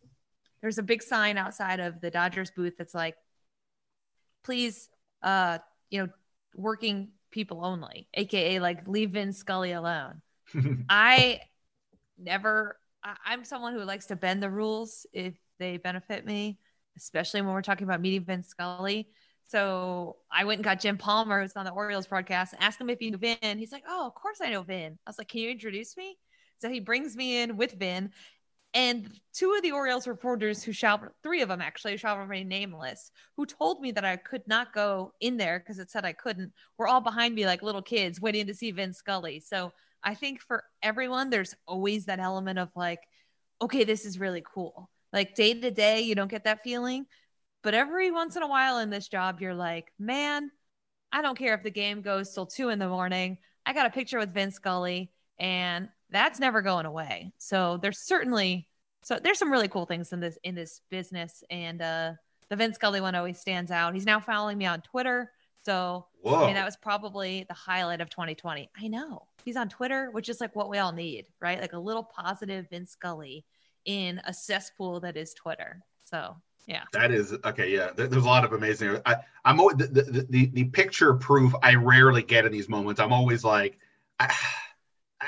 There's a big sign outside of the Dodgers booth that's like, please, uh, you know, working people only, aka like leave Vin Scully alone. *laughs* I never I, I'm someone who likes to bend the rules if they benefit me, especially when we're talking about meeting Vin Scully. So I went and got Jim Palmer, who's on the Orioles broadcast, and asked him if he knew Vin. He's like, Oh, of course I know Vin. I was like, Can you introduce me? So he brings me in with Vin. And two of the Orioles reporters who shall, three of them actually, shall remain nameless, who told me that I could not go in there because it said I couldn't, were all behind me like little kids waiting to see Vin Scully. So I think for everyone, there's always that element of like, okay, this is really cool. Like day to day, you don't get that feeling. But every once in a while in this job, you're like, man, I don't care if the game goes till two in the morning. I got a picture with Vin Scully, and that's never going away. So there's certainly so there's some really cool things in this in this business, and uh, the Vin Scully one always stands out. He's now following me on Twitter. So Whoa. I mean, that was probably the highlight of 2020. I know he's on Twitter, which is like what we all need, right? Like a little positive Vin Scully in a cesspool that is Twitter. So yeah that is okay yeah there's a lot of amazing I, i'm always the, the, the, the picture proof i rarely get in these moments i'm always like I,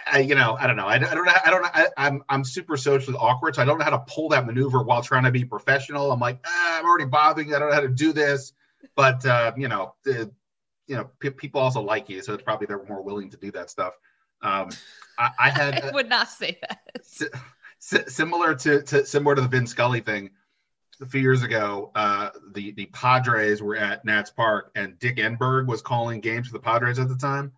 I, you know, I don't know. I, I don't know. I don't know. I, am I'm, I'm super socially awkward, so I don't know how to pull that maneuver while trying to be professional. I'm like, ah, I'm already bothering. I don't know how to do this, but uh, you know, the, you know, p- people also like you, so it's probably they're more willing to do that stuff. Um, I, I *laughs* had. I would not say that. similar to, to similar to the Vin Scully thing a few years ago, uh, the the Padres were at Nats Park, and Dick Enberg was calling games for the Padres at the time,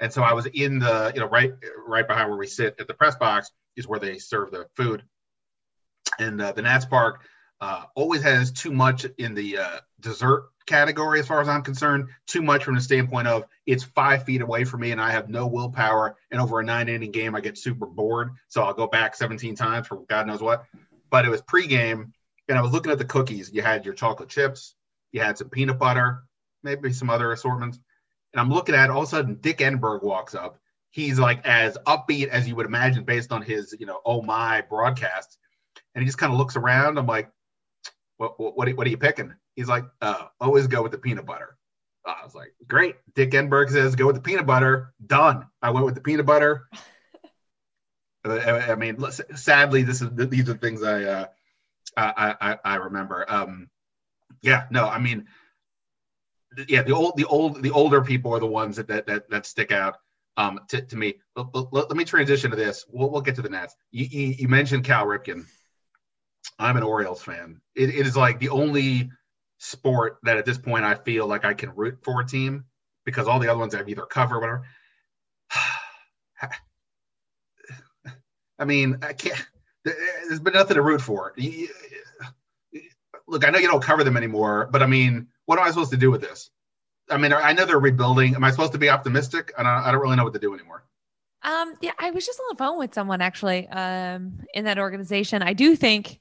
and so I was in the you know right right behind where we sit at the press box is where they serve the food, and uh, the Nats Park Uh, always has too much in the uh, dessert category, as far as I'm concerned. Too much from the standpoint of it's five feet away from me, and I have no willpower. And over a nine inning game, I get super bored, so I'll go back 17 times for God knows what. But it was pregame, and I was looking at the cookies. You had your chocolate chips, you had some peanut butter, maybe some other assortments. And I'm looking at all of a sudden Dick Enberg walks up. He's like as upbeat as you would imagine based on his, you know, oh my broadcasts. And he just kind of looks around. I'm like, what, what, what, are you picking? He's like, uh, always go with the peanut butter. I was like, great. Dick Enberg says, go with the peanut butter. Done. I went with the peanut butter. *laughs* I, I mean, sadly, this is these are things I uh, I, I, I remember. Um, yeah, no, I mean, yeah, the old, the old, the older people are the ones that that that, that stick out um, to, to me. Let, let, let, me transition to this. We'll, we'll get to the Nats. You, you, you mentioned Cal Ripken. I'm an Orioles fan. It, it is like the only sport that at this point I feel like I can root for a team because all the other ones I've either covered or whatever. *sighs* I mean, I can't. There's been nothing to root for. Look, I know you don't cover them anymore, but I mean, what am I supposed to do with this? I mean, I know they're rebuilding. Am I supposed to be optimistic? I don't, I don't really know what to do anymore. Um, yeah, I was just on the phone with someone actually um, in that organization. I do think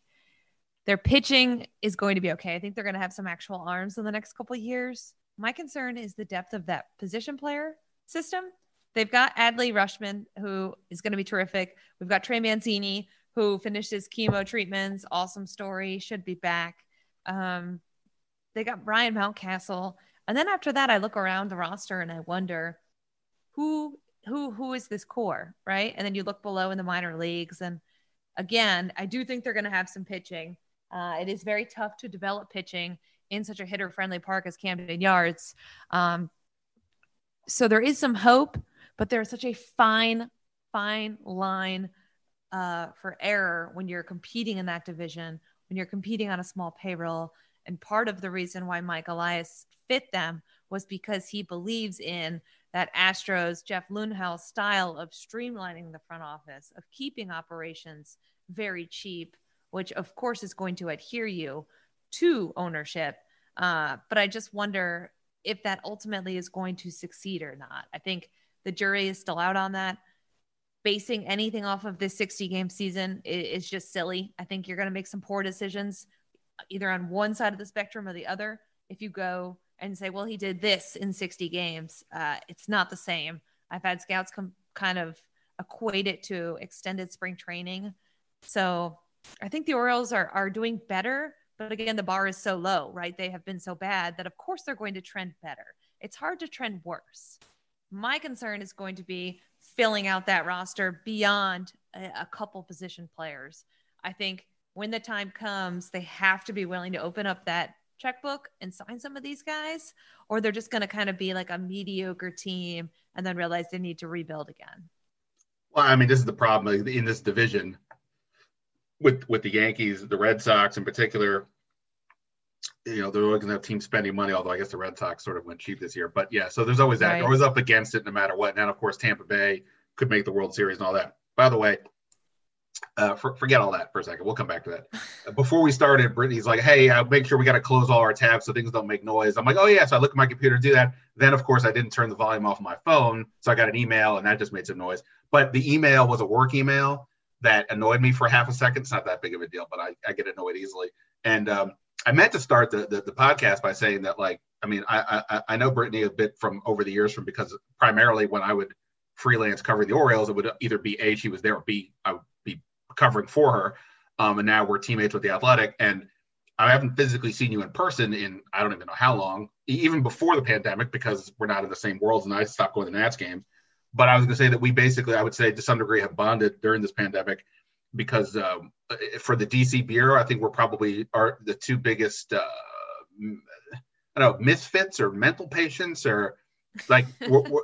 their pitching is going to be okay. I think they're going to have some actual arms in the next couple of years. My concern is the depth of that position player system. They've got Adley Rutschman, who is going to be terrific. We've got Trey Mancini, who finished his chemo treatments. Awesome story. Should be back. Um, they got Ryan Mountcastle. And then after that, I look around the roster and I wonder who who who is this core, right? And then you look below in the minor leagues, and again, I do think they're going to have some pitching. Uh, it is very tough to develop pitching in such a hitter-friendly park as Camden Yards. Um, so there is some hope, but there's such a fine, fine line uh, for error when you're competing in that division, when you're competing on a small payroll, and part of the reason why Mike Elias fit them was because he believes in that Astros Jeff Luhnow style of streamlining the front office, of keeping operations very cheap, which of course is going to adhere you to ownership. Uh, but I just wonder if that ultimately is going to succeed or not. I think the jury is still out on that. Basing anything off of this 60 game season is just silly. I think you're going to make some poor decisions either on one side of the spectrum or the other. If you go and say, well, he did this in 60 games, uh, it's not the same. I've had scouts come kind of equate it to extended spring training. So I think the Orioles are, are doing better. But again, the bar is so low, right? They have been so bad that, of course, they're going to trend better. It's hard to trend worse. My concern is going to be filling out that roster beyond a, a couple position players. I think when the time comes, they have to be willing to open up that checkbook and sign some of these guys, or they're just going to kind of be like a mediocre team and then realize they need to rebuild again. Well, I mean, this is the problem in this division with with the Yankees, the Red Sox in particular. You know, they're always going to have teams spending money, although I guess the Red Sox sort of went cheap this year. But yeah, so there's always that. Right. You're always up against it no matter what. And of course, Tampa Bay could make the World Series and all that. By the way, uh, for, forget all that for a second. We'll come back to that. *laughs* Before we started, Brittany's like, "Hey, uh, make sure we got to close all our tabs so things don't make noise." I'm like, "Oh yeah." So I look at my computer to do that. Then, of course, I didn't turn the volume off my phone, so I got an email, and that just made some noise. But the email was a work email that annoyed me for half a second. It's not that big of a deal, but I, I get annoyed easily. And um, I meant to start the, the, the podcast by saying that, like, I mean, I, I I know Brittany a bit from over the years from because primarily when I would freelance covering the Orioles, it would either be a she was there, or b I would be covering for her. Um, and now we're teammates with the Athletic. And I haven't physically seen you in person in I don't even know how long, even before the pandemic, because we're not in the same worlds and I stopped going to Nats games. But I was going to say that we basically, I would say, to some degree, have bonded during this pandemic because um, for the DC Bureau, I think we're probably are the two biggest, uh, I don't know, misfits or mental patients or like *laughs* we're, we're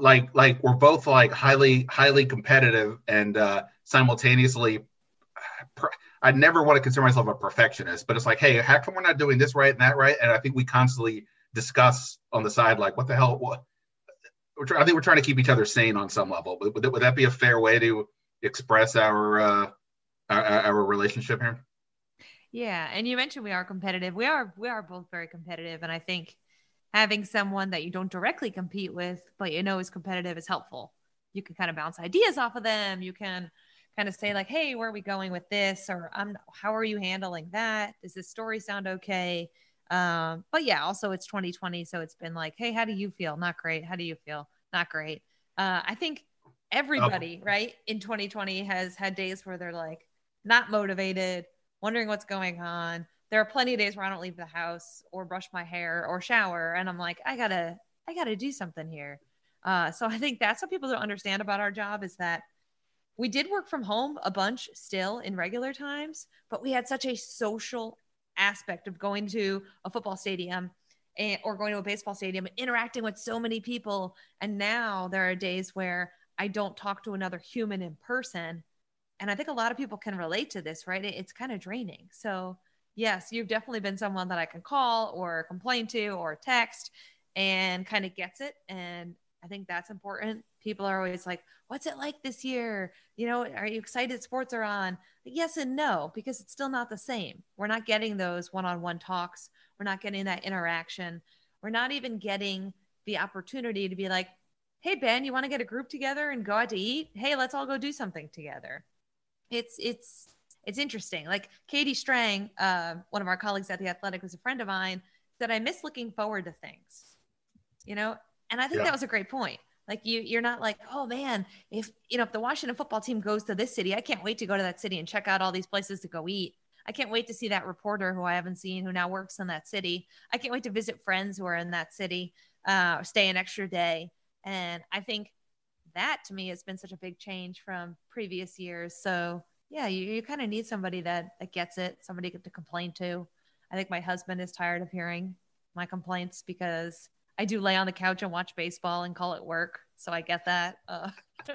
like like we're both like highly highly competitive and uh, simultaneously I never want to consider myself a perfectionist, but it's like, hey, how come we're not doing this right and that right? And I think we constantly discuss on the side, like, what the hell? What? I think we're trying to keep each other sane on some level. Would, would that be a fair way to express our, uh, our, our relationship here? Yeah, and you mentioned we are competitive. We are we are both very competitive, and I think having someone that you don't directly compete with, but you know is competitive, is helpful. You can kind of bounce ideas off of them. You can kind of say like, "Hey, where are we going with this?" or "I'm how are you handling that? Does this story sound okay?" Um, but yeah, also it's 2020, so it's been like, "Hey, how do you feel? Not great. How do you feel? Not great." Uh, I think everybody, right, in 2020 has had days where they're like not motivated, wondering what's going on. There are plenty of days where I don't leave the house or brush my hair or shower, and I'm like, I gotta, I gotta do something here. Uh, so I think that's what people don't understand about our job is that we did work from home a bunch still in regular times, but we had such a social aspect of going to a football stadium and, or going to a baseball stadium interacting with so many people. And now there are days where I don't talk to another human in person. And I think a lot of people can relate to this, right? It's kind of draining. So, yes, you've definitely been someone that I can call or complain to or text and kind of gets it. And I think that's important. People are always like, What's it like this year? You know, are you excited sports are on? Yes and no, because it's still not the same. We're not getting those one on one talks. We're not getting that interaction. We're not even getting the opportunity to be like, hey ben you want to get a group together and go out to eat hey let's all go do something together it's it's it's interesting like katie strang uh, one of our colleagues at the athletic who's a friend of mine said i miss looking forward to things you know and i think yeah. that was a great point like you you're not like oh man if you know if the washington football team goes to this city i can't wait to go to that city and check out all these places to go eat I can't wait to see that reporter who I haven't seen who now works in that city. I can't wait to visit friends who are in that city, uh, stay an extra day. And I think that to me has been such a big change from previous years. So yeah, you, you kind of need somebody that that gets it, somebody to complain to. I think my husband is tired of hearing my complaints because I do lay on the couch and watch baseball and call it work. So I get that. Uh. *laughs*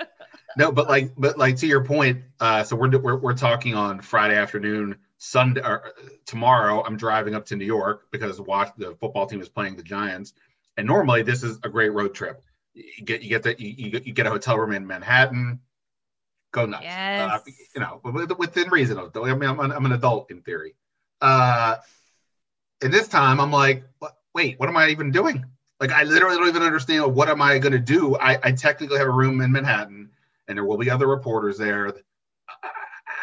no, but like, but like to your point. Uh, so we're, we're we're talking on Friday afternoon. Sunday or tomorrow, I'm driving up to New York because watch the football team is playing the Giants. And normally, this is a great road trip you get you get that you, you get a hotel room in Manhattan. Go nuts. Yes. Uh, you know, within reason. I mean, I'm, I'm an adult in theory. Uh, and this time, I'm like, wait, what am I even doing? Like, I literally don't even understand what am I going to do. I, I technically have a room in Manhattan, and there will be other reporters there.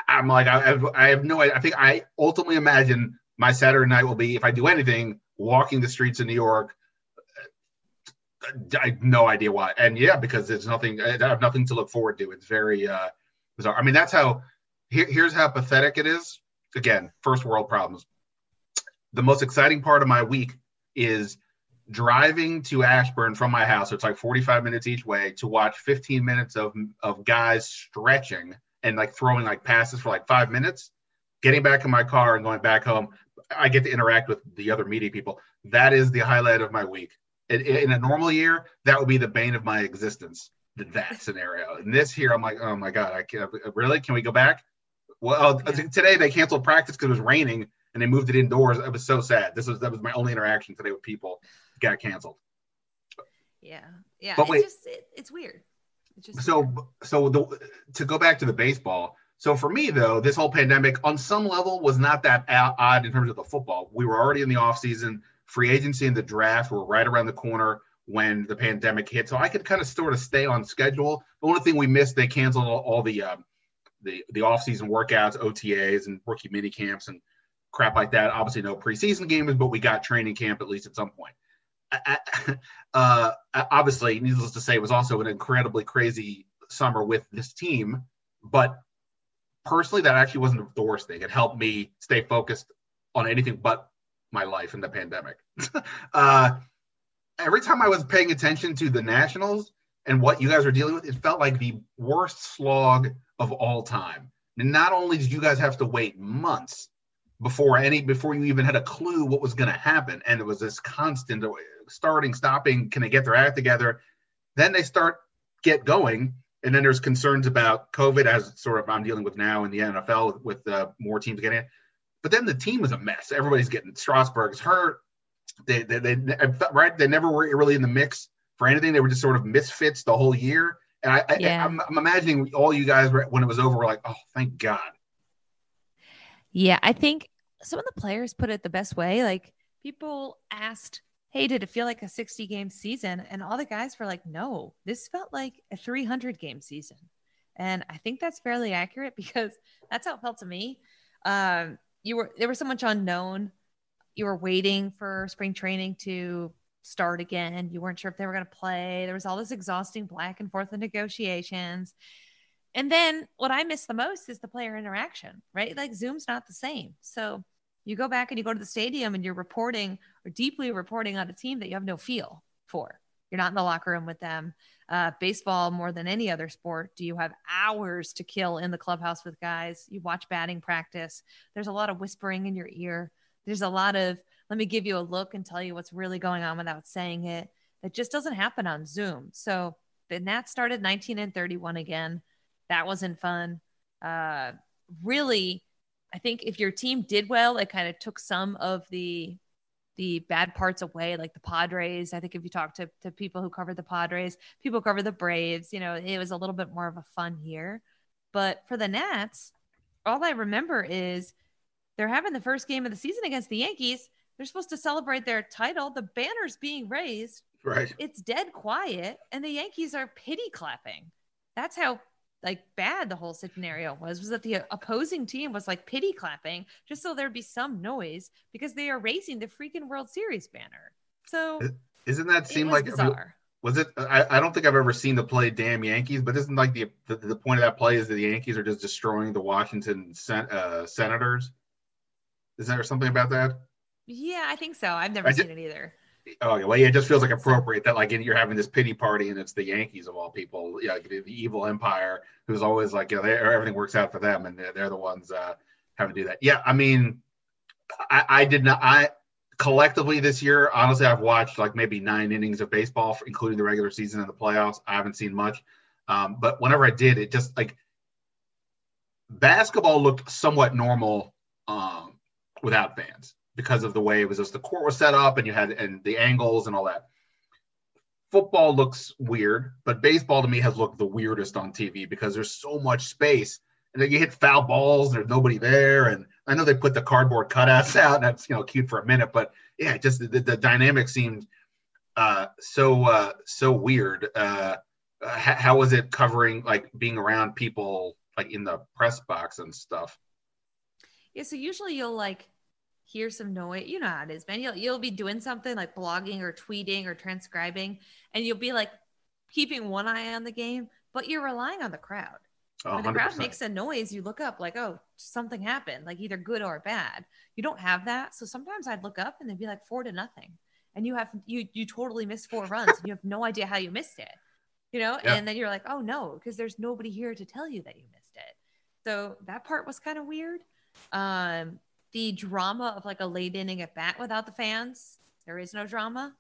I, am like, I have, I have no idea. I think I ultimately imagine my Saturday night will be, if I do anything, walking the streets of New York, I have no idea why. And yeah, because there's nothing. I have nothing to look forward to. It's very uh, bizarre. I mean, that's how. Here, here's how pathetic it is. Again, first world problems. The most exciting part of my week is driving to Ashburn from my house. It's like 45 minutes each way to watch 15 minutes of of guys stretching and like throwing like passes for like five minutes. Getting back in my car and going back home, I get to interact with the other media people. That is the highlight of my week in, in a normal year, that would be the bane of my existence. That scenario. And this here, I'm like, oh my god, I can't uh, really. Can we go back? Well, uh, yeah. today they canceled practice because it was raining and they moved it indoors. It was so sad. This was that was my only interaction today with people. It got canceled. Yeah, yeah. But wait, just, it, it's weird. It's just so weird. so the, to go back to the baseball. So for me though, this whole pandemic on some level was not that odd in terms of the football. We were already in the off season free agency and the draft were right around the corner when the pandemic hit. So I could kind of sort of stay on schedule. The only thing we missed, they canceled all, all the um, the the off-season workouts, OTAs, and rookie mini camps and crap like that. Obviously, no preseason games, but we got training camp at least at some point. *laughs* uh, obviously, needless to say, it was also an incredibly crazy summer with this team. But personally, that actually wasn't the worst thing. It helped me stay focused on anything but my life in the pandemic. *laughs* uh, every time I was paying attention to the Nationals and what you guys were dealing with, it felt like the worst slog of all time. And not only did you guys have to wait months before any before you even had a clue what was going to happen, and it was this constant starting, stopping, can they get their act together? Then they start get going, and then there's concerns about COVID, as sort of I'm dealing with now in the NFL with uh, more teams getting it. But then the team was a mess. Everybody's getting Strasburg's hurt. They, they, they right. They never were really in the mix for anything. They were just sort of misfits the whole year. And I, yeah. I am I'm, I'm imagining all you guys were, when it was over were like, oh, thank God. Yeah, I think some of the players put it the best way. Like people asked, Hey, did it feel like a 60 game season? And all the guys were like, No, this felt like a 300 game season. And I think that's fairly accurate *laughs* because that's how it felt to me. Um, you were there was so much unknown. You were waiting for spring training to start again. You weren't sure if they were going to play. There was all this exhausting back and forth of negotiations. And then what I miss the most is the player interaction, right? Like Zoom's not the same. So you go back and you go to the stadium and you're reporting or deeply reporting on a team that you have no feel for. You're not in the locker room with them. Uh, baseball, more than any other sport, do you have hours to kill in the clubhouse with guys? You watch batting practice. There's a lot of whispering in your ear. There's a lot of, let me give you a look and tell you what's really going on without saying it. That just doesn't happen on Zoom. So the Nats started 19 and 31 again. That wasn't fun. Uh, really, I think if your team did well, it kind of took some of the the bad parts away, like the Padres. I think if you talk to, to people who covered the Padres, people cover the Braves, you know, it was a little bit more of a fun year. But for the Nats, all I remember is they're having the first game of the season against the Yankees. They're supposed to celebrate their title. The banner's being raised. Right. It's dead quiet, and the Yankees are pity clapping. That's how like bad the whole scenario was was that the opposing team was like pity clapping just so there'd be some noise because they are raising the freaking World Series banner. So isn't that seem like bizarre. was it I, I don't think I've ever seen the play damn Yankees, but isn't like the, the, the point of that play is that the Yankees are just destroying the Washington sen- uh, Senators? Is there something about that? Yeah, I think so. I've never I seen did- it either. Oh, well, yeah, it just feels like appropriate that like you're having this pity party and it's the Yankees of all people, yeah, like the, evil empire who's always like, you know, everything works out for them and they're, they're the ones uh, having to do that. Yeah, I mean, I, I did not. I collectively this year, honestly, I've watched like maybe nine innings of baseball, including the regular season and the playoffs. I haven't seen much, um, but whenever I did, it just like basketball looked somewhat normal um, without fans because of the way it was just the court was set up and you had and the angles and all that. Football looks weird, but baseball to me has looked the weirdest on TV because there's so much space. And then you hit foul balls, there's nobody there. And I know they put the cardboard cutouts *laughs* out, and that's you know cute for a minute, but yeah, just the, the dynamic seemed uh, so uh, so weird. Uh, how, how was it covering like being around people like in the press box and stuff? Yeah, so usually you'll like hear some noise. You know how it is, man. You'll you'll be doing something like blogging or tweeting or transcribing, and you'll be like keeping one eye on the game, but you're relying on the crowd. Oh, When the crowd makes a noise, you look up like, oh, something happened, like either good or bad. You don't have that, so sometimes I'd look up and they'd be like four to nothing, and you have you you totally missed four runs, and you have no idea how you missed it, you know. Yeah. And then you're like, oh no, because there's nobody here to tell you that you missed it. So that part was kind of weird. Um, the drama of like a late inning at bat without the fans, there is no drama.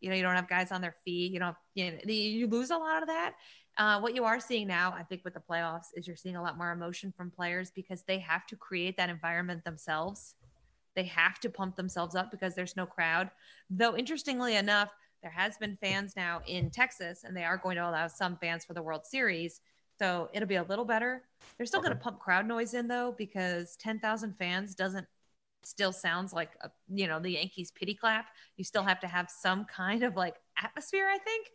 You know, you don't have guys on their feet. You don't, you know, you lose a lot of that. Uh, what you are seeing now, I think, with the playoffs, is you're seeing a lot more emotion from players because they have to create that environment themselves. They have to pump themselves up because there's no crowd. Though, interestingly enough, there has been fans now in Texas, and they are going to allow some fans for the World Series. So it'll be a little better. They're still going to pump crowd noise in though, because 10,000 fans doesn't still sounds like a, you know the Yankees pity clap. You still have to have some kind of like atmosphere, I think.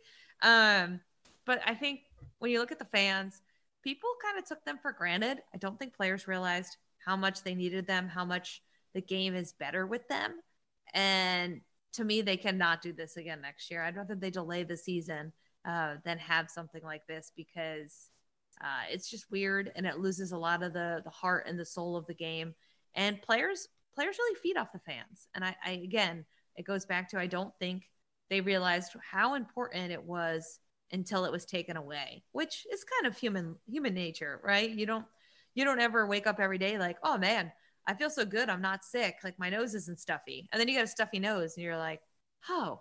Um, but I think when you look at the fans, people kind of took them for granted. I don't think players realized how much they needed them, how much the game is better with them. And to me, they cannot do this again next year. I'd rather they delay the season uh, than have something like this because uh, it's just weird and it loses a lot of the the heart and the soul of the game. And players players really feed off the fans. And I, I again, it goes back to I don't think they realized how important it was until it was taken away, which is kind of human human nature, right? You don't you don't ever wake up every day like, oh man, I feel so good, I'm not sick, like my nose isn't stuffy, and then you got a stuffy nose, and you're like, oh,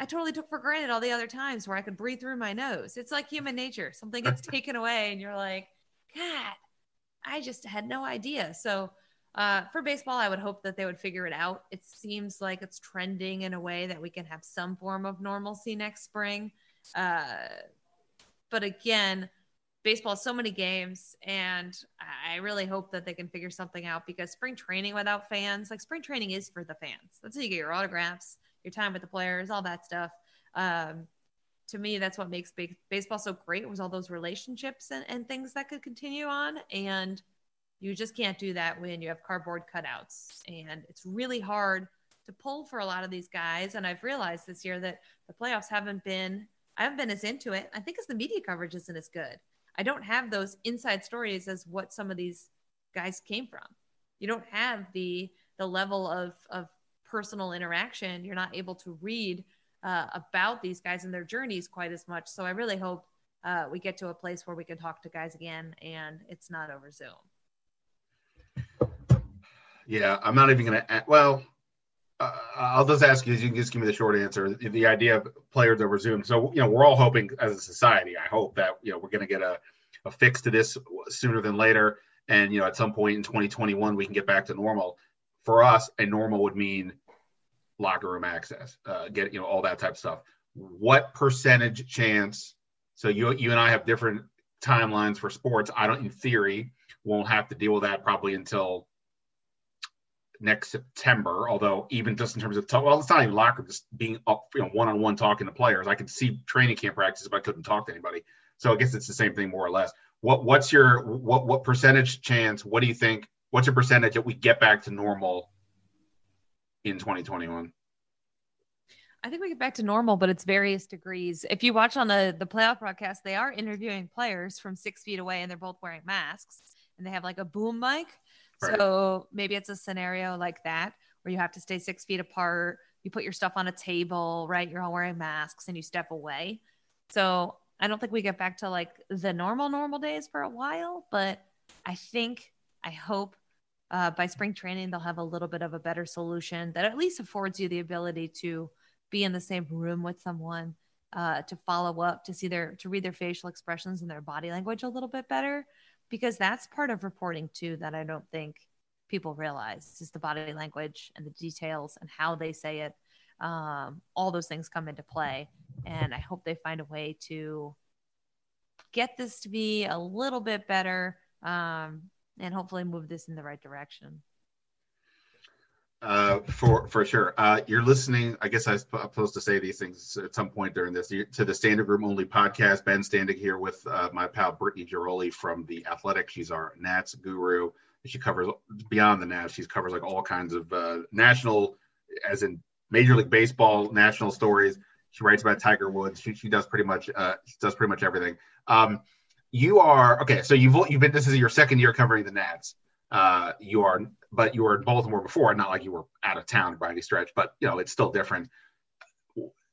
I totally took for granted all the other times where I could breathe through my nose. It's like human nature. Something gets *laughs* taken away, and you're like, God, I just had no idea. So uh, for baseball, I would hope that they would figure it out. It seems like it's trending in a way that we can have some form of normalcy next spring. Uh, but again, baseball so many games, and I really hope that they can figure something out because spring training without fans, like spring training is for the fans. That's how you get your autographs, your time with the players, all that stuff. Um, to me, that's what makes ba- baseball so great was all those relationships and, and things that could continue on. And you just can't do that when you have cardboard cutouts. And it's really hard to pull for a lot of these guys. And I've realized this year that the playoffs haven't been, I haven't been as into it. I think as the media coverage isn't as good. I don't have those inside stories as what some of these guys came from. You don't have the the level of of personal interaction. You're not able to read uh, about these guys and their journeys quite as much. So I really hope uh, we get to a place where we can talk to guys again and it's not over Zoom. Yeah, I'm not even going to. Well, uh, I'll just ask you. You can just give me the short answer. The idea of players over Zoom. So you know, we're all hoping as a society. I hope that you know we're going to get a, a fix to this sooner than later, and you know, at some point in 2021 we can get back to normal. For us, a normal would mean locker room access, uh, get you know all that type of stuff. What percentage chance? So you you and I have different timelines for sports. I don't, in theory, won't have to deal with that probably until next September. Although even just in terms of talk, well, it's not even locker, just being up, you know, one on one talking to players. I could see training camp practice, but I couldn't talk to anybody. So I guess it's the same thing more or less. What what's your what what percentage chance? What do you think? What's your percentage that we get back to normal in 2021? I think we get back to normal, but it's various degrees. If you watch on the the playoff broadcast, they are interviewing players from six feet away, and they're both wearing masks, and they have like a boom mic. Right. So maybe it's a scenario like that where you have to stay six feet apart. You put your stuff on a table, right? You're all wearing masks, and you step away. So I don't think we get back to like the normal normal days for a while, but I think I hope uh, by spring training they'll have a little bit of a better solution that at least affords you the ability to be in the same room with someone uh, to follow up to see their to read their facial expressions and their body language a little bit better. Because that's part of reporting too that i don't think people realize is the body language and the details and how they say it. Um, all those things come into play. And i hope they find a way to get this to be a little bit better um, and hopefully move this in the right direction uh, for for sure. Uh, you're listening. I guess I'm supposed to say these things at some point during this to the Standig Room Only podcast. Ben Standig here with uh, my pal Brittany Ghiroli from the Athletic. She's our Nats guru. She covers beyond the Nats. She covers like all kinds of uh, national, as in Major League Baseball national stories. She writes about Tiger Woods. She, she does pretty much uh, does pretty much everything. Um, you are okay. So you've you've been this is your second year covering the Nats. Uh, you are but you were in Baltimore before, not like you were out of town by any stretch, but you know, it's still different.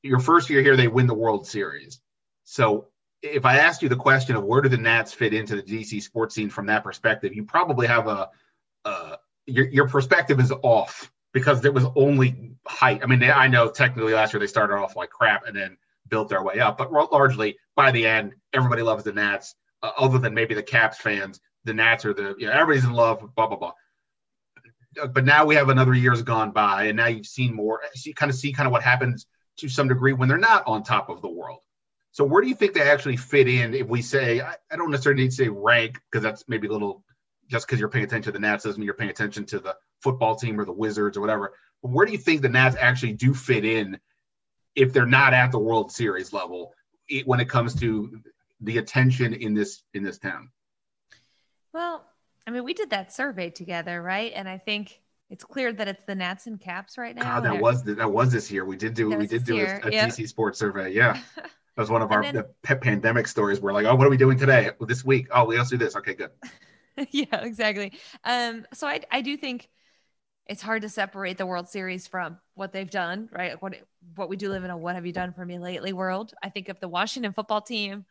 Your first year here, they win the World Series. So if I asked you the question of where do the Nats fit into the DC sports scene from that perspective, you probably have a, uh, your, your perspective is off because there was only height. I mean, they, I know technically last year they started off like crap and then built their way up, but largely by the end, everybody loves the Nats, uh, other than maybe the Caps fans. The Nats are the, you know, everybody's in love, blah, blah, blah but now we have another year's gone by, and now you've seen more. So You kind of see kind of what happens to some degree when they're not on top of the world. So where do you think they actually fit in? If we say, I, I don't necessarily need to say rank because that's maybe a little just because you're paying attention to the Nats doesn't mean you're paying attention to the football team or the Wizards or whatever. But where do you think the Nats actually do fit in if they're not at the World Series level when it comes to the attention in this in this town? Well, I mean, we did that survey together, right? And I think it's clear that it's the Nats and Caps right now. God, that was that was this year. We did do we did do year. a, a yep. DC Sports survey. Yeah, *laughs* that was one of our then, pandemic stories. We're like, oh, what are we doing today? This week? Oh, let's do this. Okay, good. *laughs* yeah, exactly. Um, so I I do think it's hard to separate the World Series from what they've done, right? What what we do live in a what have you done for me lately world. I think of the Washington football team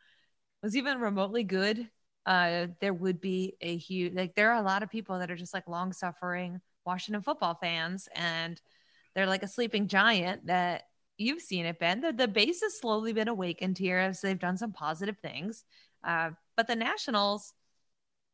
was even remotely good uh, there would be a huge like there are a lot of people that are just like long suffering Washington football fans, and they're like a sleeping giant that you've seen it, Ben. The, the base has slowly been awakened here as they've done some positive things. Uh, but the Nationals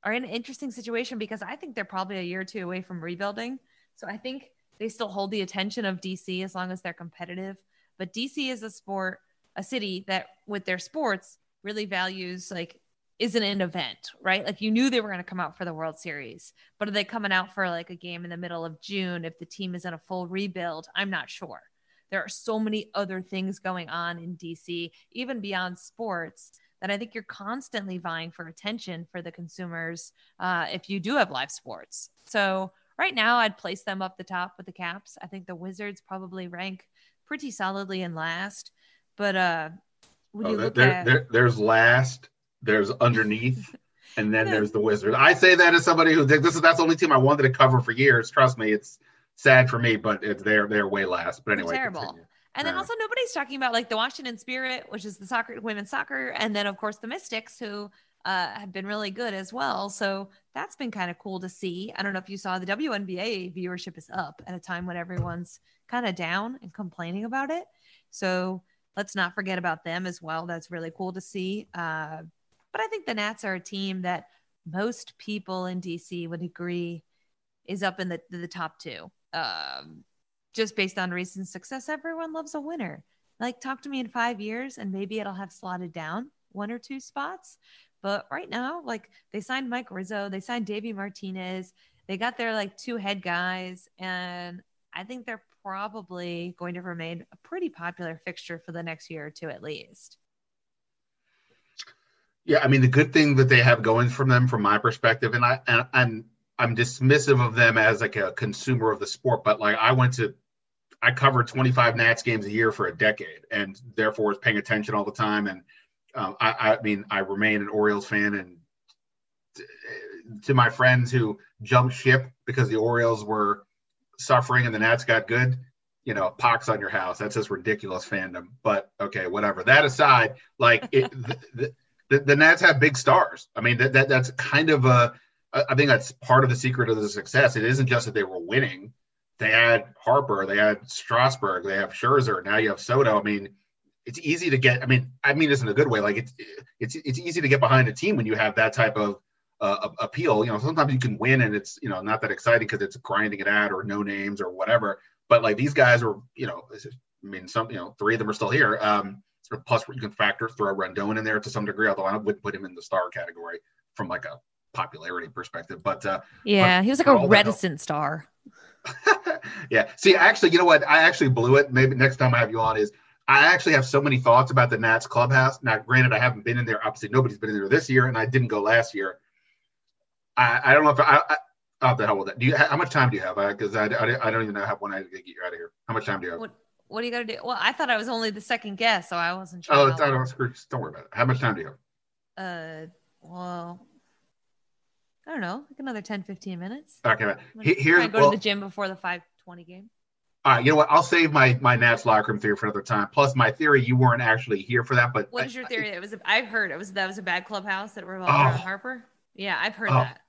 are in an interesting situation because I think they're probably a year or two away from rebuilding. So I think they still hold the attention of DC as long as they're competitive. But DC is a sport, a city that with their sports really values like isn't an event, right? Like you knew they were going to come out for the World Series, but are they coming out for like a game in the middle of June if the team is in a full rebuild? I'm not sure. There are so many other things going on in DC, even beyond sports, that I think you're constantly vying for attention for the consumers uh, if you do have live sports. So right now, I'd place them up the top with the Caps. I think the Wizards probably rank pretty solidly in last, but uh, when Oh, you there, look there- at there- there's last, there's underneath, *laughs* and then there's the Wizards. I say that as somebody who this is that's the only team I wanted to cover for years. Trust me, it's sad for me, but it's they're they're way last. But They're anyway, terrible. continue. And then also nobody's talking about like the Washington Spirit, which is the soccer women's soccer, and then of course the Mystics, who uh, have been really good as well. So that's been kind of cool to see. I don't know if you saw the WNBA viewership is up at a time when everyone's kind of down and complaining about it. So let's not forget about them as well. That's really cool to see. Uh, but I think the Nats are a team that most people in DC would agree is up in the the top two. Um, just based on recent success, everyone loves a winner. Like, talk to me in five years, and maybe it'll have slotted down one or two spots. But right now, like they signed Mike Rizzo, they signed Davey Martinez, they got their like two head guys, and I think they're probably going to remain a pretty popular fixture for the next year or two at least. Yeah, I mean the good thing that they have going from them, from my perspective, and I and I'm I'm dismissive of them as like a consumer of the sport, but like I went to, I covered 25 Nats games a year for a decade, and therefore was paying attention all the time. And um, I, I mean, I remain an Orioles fan, and t- to my friends who jumped ship because the Orioles were suffering and the Nats got good, you know, pox on your house. That's just ridiculous fandom. But okay, whatever. That aside, like it, *laughs* the, the, the, Nats have big stars. I mean, that, that that's kind of a. I I think that's part of the secret of the success. It isn't just that they were winning. They had Harper, they had Strasburg, they have Scherzer. Now you have Soto. I mean, it's easy to get. I mean, I mean this in a good way. Like it's it's it's easy to get behind a team when you have that type of uh, appeal. You know, sometimes you can win and it's you know not that exciting because it's grinding it out or no names or whatever. But like these guys are, you know, I mean, some you know three of them are still here. Um, plus you can factor throw Rendon in there to some degree, although I wouldn't put him in the star category from like a popularity perspective. But uh, Yeah, he was like a reticent star. *laughs* yeah. See, actually, you know what? I actually blew it. Maybe next time I have you on is I actually have so many thoughts about the Nats clubhouse. Now, granted, I haven't been in there. Obviously, nobody's been in there this year, and I didn't go last year. I, I don't know if I, I the hell with that. Do you? How much time do you have? Because I, I, I don't even know how when I get you out of here. How much time do you have? What what do you got to do? Well, I thought I was only the second guest, so I wasn't sure. Oh, I don't, screw- don't worry about it. How much time do you have? Uh, well, I don't know, like another 10, 15 minutes. Okay. I'm He- Here's try and go well, to the gym before the five twenty game. all right. You know what? I'll save my my Nats locker room theory for another time. Plus, my theory you weren't actually here for that, but What is your theory? It was. A, I've heard it was that was a bad clubhouse that revolved Oh. around Harper. Yeah, I've heard Oh. that.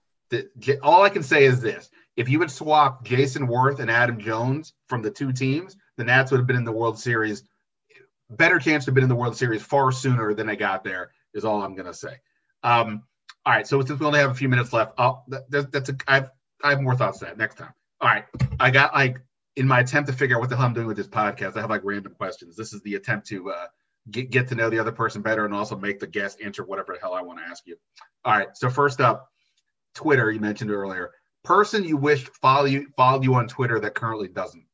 All I can say is this: if you would swap Jayson Werth and Adam Jones from the two teams, the Nats would have been in the World Series. Better chance to have been in the World Series far sooner than they got there. Is all I'm going to say. Um, all right, so since we only have a few minutes left, I'll, that, that, that's a, I have I have more thoughts on that next time. All right, I got like in my attempt to figure out what the hell I'm doing with this podcast, I have like random questions. This is the attempt to uh, get get to know the other person better and also make the guest answer whatever the hell I want to ask you. All right, so first up. Twitter you mentioned earlier. Person you wished follow you followed you on Twitter that currently doesn't.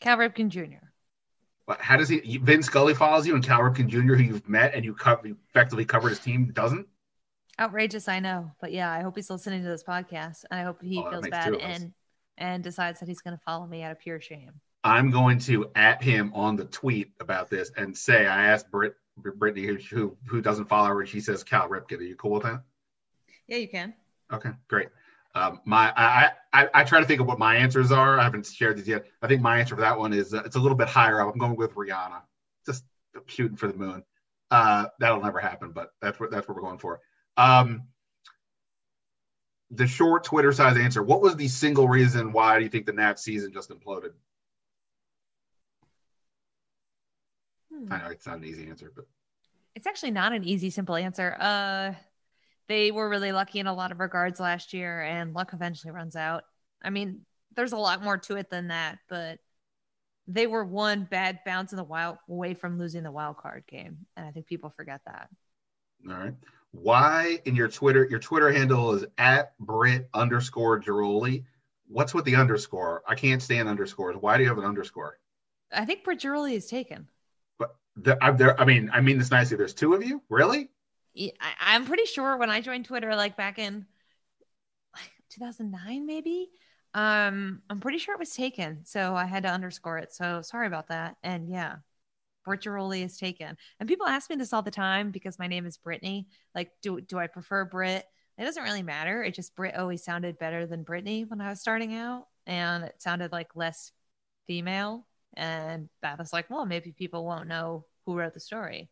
Cal Ripken Jr. But how does he? Vin Scully follows you, and Cal Ripken Jr., who you've met and you cover, you effectively covered his team, doesn't. Outrageous, I know, but yeah, I hope he's listening to this podcast, and I hope he Oh, feels bad two of us. and and decides that he's going to follow me out of pure shame. I'm going to at him on the tweet about this and say I asked Brit, Brittany who, who who doesn't follow her, and she says Cal Ripken. Are you cool with that? Yeah, you can. Okay, great. Um, my I, I I try to think of what my answers are. I haven't shared these yet. I think my answer for that one is uh, it's a little bit higher up. I'm going with Rihanna. Just shooting for the moon. Uh, that'll never happen, but that's what that's what we're going for. Um, the short Twitter size answer. What was the single reason why do you think the Nats season just imploded? Hmm. I know it's not an easy answer, but It's actually not an easy, simple answer. Uh, they were really lucky in a lot of regards last year, and luck eventually runs out. I mean, there's a lot more to it than that, but they were one bad bounce in the wild away from losing the wild card game, and I think people forget that. All right. Why in your Twitter, your Twitter handle is at Brit underscore Ghiroli. What's with the underscore? I can't stand underscores. Why do you have an underscore? I think Britt Ghiroli is taken. But the, I, there, I mean, I mean this nicely. There's two of you, really? I, I'm pretty sure when I joined Twitter, like back in like 2009, maybe. Um, I'm pretty sure it was taken, so I had to underscore it. So sorry about that. And yeah, Britt Ghiroli is taken. And people ask me this all the time because my name is Brittany. Like, do do I prefer Brit? It doesn't really matter. It just Brit always sounded better than Brittany when I was starting out, and it sounded like less female. And that was like, well, maybe people won't know who wrote the story,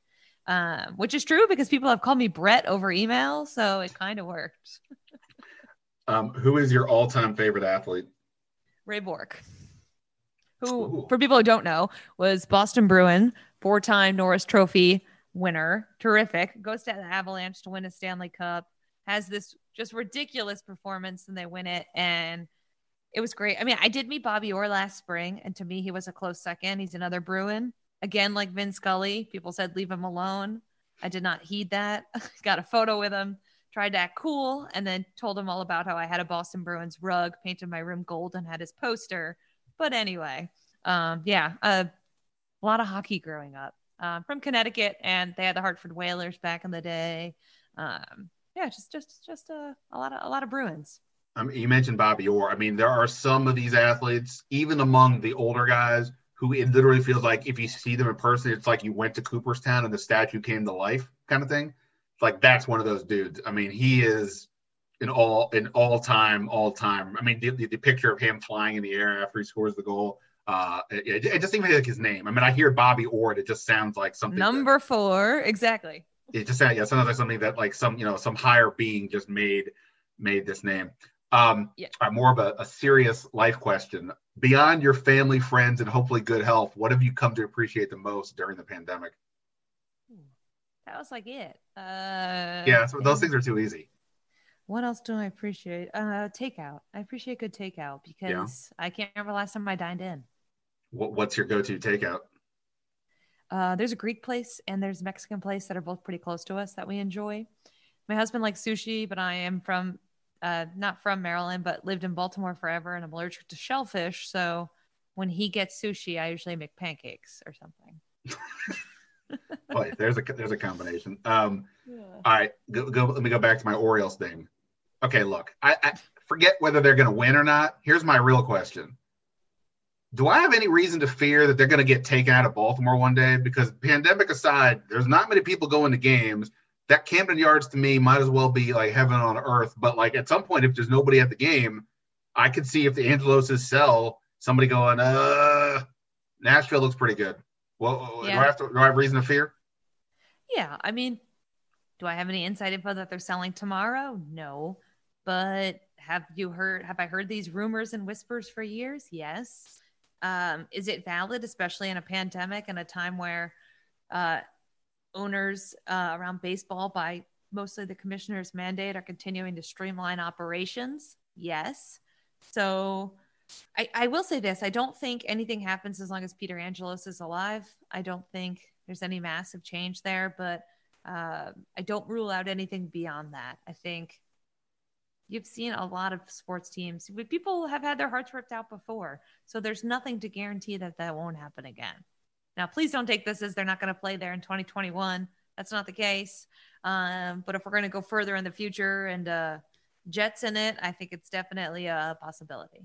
um, which is true because people have called me Brett over email, so it kind of worked. Um, who is your all-time favorite athlete? Ray Bourque, who, Ooh. for people who don't know, was Boston Bruin, four-time Norris Trophy winner, terrific. Goes to the Avalanche to win a Stanley Cup. Has this just ridiculous performance, and they win it. And it was great. I mean, I did meet Bobby Orr last spring, and to me, he was a close second. He's another Bruin. Again, like Vin Scully, people said leave him alone. I did not heed that. *laughs* Got a photo with him, tried to act cool, and then told him all about how I had a Boston Bruins rug, painted my room gold, and had his poster. But anyway, um, yeah, uh, a lot of hockey growing up. Um, from Connecticut, and they had the Hartford Whalers back in the day. Um, yeah, just just just a, a lot of a lot of Bruins. Mean, you mentioned Bobby Orr. I mean, there are some of these athletes, even among the older guys, who it literally feels like if you see them in person, it's like you went to Cooperstown and the statue came to life, kind of thing. Like that's one of those dudes. I mean, he is an all an all time, all time. I mean, the, the, the picture of him flying in the air after he scores the goal. Uh, it, it doesn't even like his name. I mean, I hear Bobby Orr, it just sounds like something. that- Number four, exactly. it just sounds yeah, it sounds like something that like some you know some higher being just made made this name. Um, Yeah. right, more of a, a serious life question. Beyond your family, friends, and hopefully good health, what have you come to appreciate the most during the pandemic? That was like it. Uh, yeah, so those things are too easy. What else do I appreciate? Uh, takeout. I appreciate good takeout because I can't remember the last time I dined in. What, what's your go-to takeout? Uh, there's a Greek place and there's a Mexican place that are both pretty close to us that we enjoy. My husband likes sushi, but I am from uh, not from Maryland, but lived in Baltimore forever, and I'm allergic to shellfish. So when he gets sushi, I usually make pancakes or something. *laughs* Oh, there's a there's a combination. Um, all right, go, go. Let me go back to my Orioles thing. Okay, look, I, I forget whether they're going to win or not. Here's my real question: Do I have any reason to fear that they're going to get taken out of Baltimore one day? Because pandemic aside, there's not many people going to games. That Camden Yards to me might as well be like heaven on earth. But like at some point, if there's nobody at the game, I could see if the Angeloses sell somebody going, uh, Nashville looks pretty good. Well, do I have to? Do I have reason to fear? Yeah, I mean, do I have any inside info that they're selling tomorrow? No, but have you heard? Have I heard these rumors and whispers for years? Yes. Um, is it valid, especially in a pandemic and a time where uh, owners uh, around baseball, by mostly the commissioner's mandate, are continuing to streamline operations? Yes. So I, I will say this I don't think anything happens as long as Peter Angelos is alive. I don't think there's any massive change there, but uh, I don't rule out anything beyond that. I think you've seen a lot of sports teams, people have had their hearts ripped out before. So there's nothing to guarantee that that won't happen again. Now, please don't take this as they're not going to play there in 2021. That's not the case. Um, but if we're going to go further in the future and uh, Jets in it, I think it's definitely a possibility.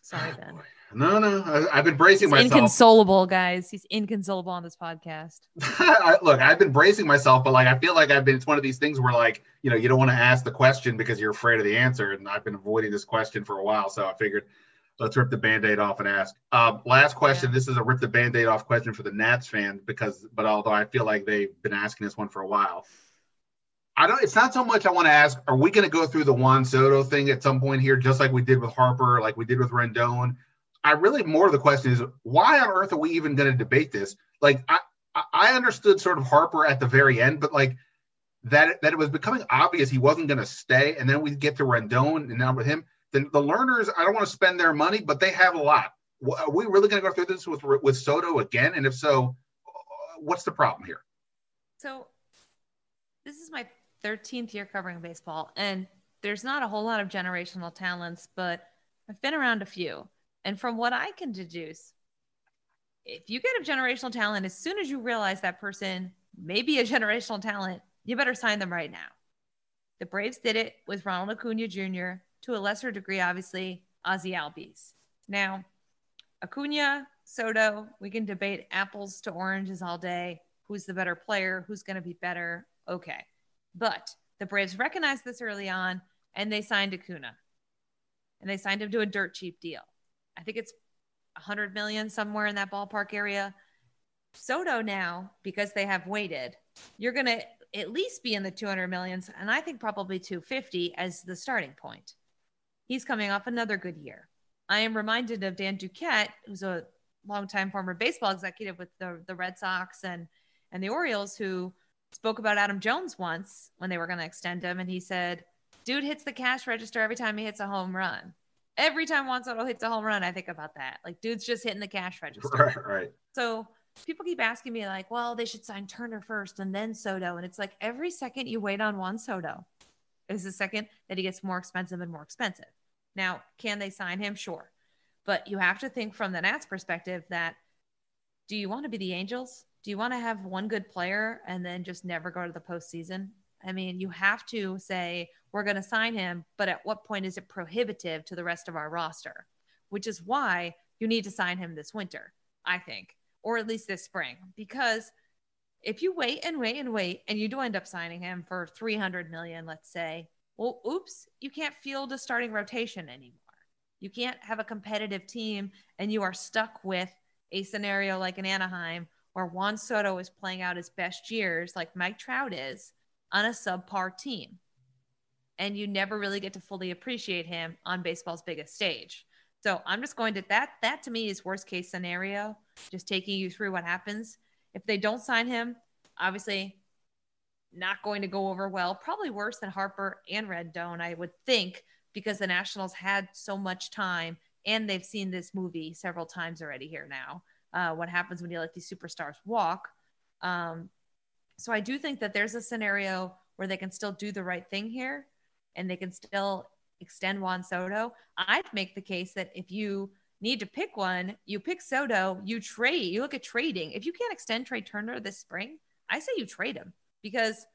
Sorry, *sighs* Ben. No, no, I, I've been bracing He's myself. inconsolable, guys. He's inconsolable on this podcast. *laughs* I, look, I've been bracing myself, but like I feel like I've been. It's one of these things where like you know you don't want to ask the question because you're afraid of the answer, and I've been avoiding this question for a while. So I figured let's rip the band-aid off and ask. Uh, last question. Yeah. This is a rip the band-aid off question for the Nats fans because, but although I feel like they've been asking this one for a while. I don't. It's not so much I want to ask. Are we going to go through the Juan Soto thing at some point here, just like we did with Harper, like we did with Rendon? I really more of the question is why on earth are we even going to debate this? Like I, I- I understood sort of Harper at the very end, but like that that it was becoming obvious he wasn't going to stay, and then we get to Rendon, and now with him, then the Lerners I don't want to spend their money, but they have a lot. Are we really going to go through this with with Soto again? And if so, uh, what's the problem here? So this is my 13th year covering baseball, and there's not a whole lot of generational talents, but I've been around a few. And from what I can deduce, if you get a generational talent, as soon as you realize that person may be a *laughs* generational talent, you better sign them right now. The Braves did it with Ronald Acuna Jr., to a lesser degree, obviously, Ozzie Albies. Now, Acuna, Soto, we can debate apples to oranges all day. Who's the better player? Who's going to be better? Okay. But the Braves recognized this early on and they signed Acuna. And they signed him to a dirt cheap deal. I think it's 100 million somewhere in that ballpark area. Soto now, because they have waited, you're going to at least be in the 200 millions, and I think probably 250 as the starting point. He's coming off another good year. I am reminded of Dan Duquette, who's a longtime former baseball executive with the, the Red Sox and, and the Orioles, who spoke about Adam Jones once when they were going to extend him. And he said, Dude hits the cash register every time he hits a home run. Every time Juan Soto hits a home run, I think about that. Like, dude's just hitting the cash register. Right, right. So people keep asking me, like, well, they should sign Turner first and then Soto. And it's like every second you wait on Juan Soto is the second that he gets more expensive and more expensive. Now, can they sign him? Sure. But you have to think from the Nats perspective that do you want to be the Angels? Do you want to have one good player and then just never go to the postseason? I mean, you have to say, we're going to sign him, but at what point is it prohibitive to the rest of our roster? Which is why you need to sign him this winter, I think, or at least this spring. Because if you wait and wait and wait and you do end up signing him for 300 million, let's say, well, oops, you can't field a starting rotation anymore. You can't have a competitive team and you are stuck with a scenario like in Anaheim where Juan Soto is playing out his best years, like Mike Trout is, on a subpar team. And you never really get to fully appreciate him on baseball's biggest stage. So I'm just going to that that to me is worst case scenario, just taking you through what happens. If they don't sign him, obviously not going to go over well, probably worse than Harper and Rendon, I would think, because the Nationals had so much time and they've seen this movie several times already here now. Uh, what happens when you let these superstars walk? Um, so I do think that there's a scenario where they can still do the right thing here and they can still extend Juan Soto. I'd make the case that if you need to pick one, you pick Soto, you trade, you look at trading. If you can't extend Trea Turner this spring, I say you trade him because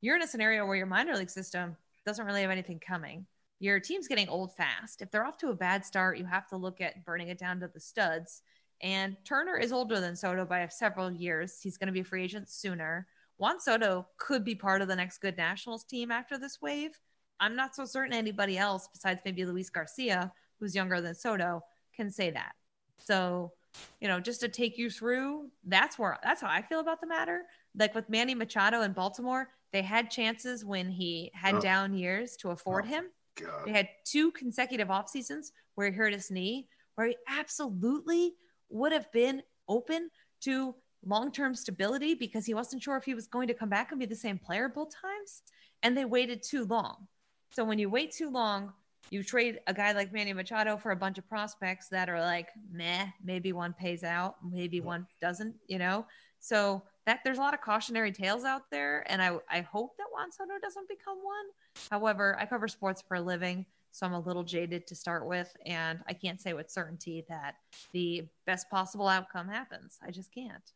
you're in a scenario where your minor league system doesn't really have anything coming. Your team's getting old fast. If they're off to a bad start, you have to look at burning it down to the studs. And Turner is older than Soto by several years. He's going to be a free agent sooner. Juan Soto could be part of the next good Nationals team after this wave. I'm not so certain anybody else besides maybe Luis Garcia, who's younger than Soto, can say that. So, you know, just to take you through, that's where that's how I feel about the matter. Like with Manny Machado in Baltimore, they had chances when he had oh. down years to afford oh, him. God. They had two consecutive off seasons where he hurt his knee, where he absolutely would have been open to long term stability because he wasn't sure if he was going to come back and be the same player both times. And they waited too long. So when you wait too long, you trade a guy like Manny Machado for a bunch of prospects that are like, meh, maybe one pays out, maybe one doesn't, you know? So that there's a lot of cautionary tales out there. And I, I hope that Juan Soto doesn't become one. However, I cover sports for a living. So I'm a little jaded to start with. And I can't say with certainty that the best possible outcome happens. I just can't.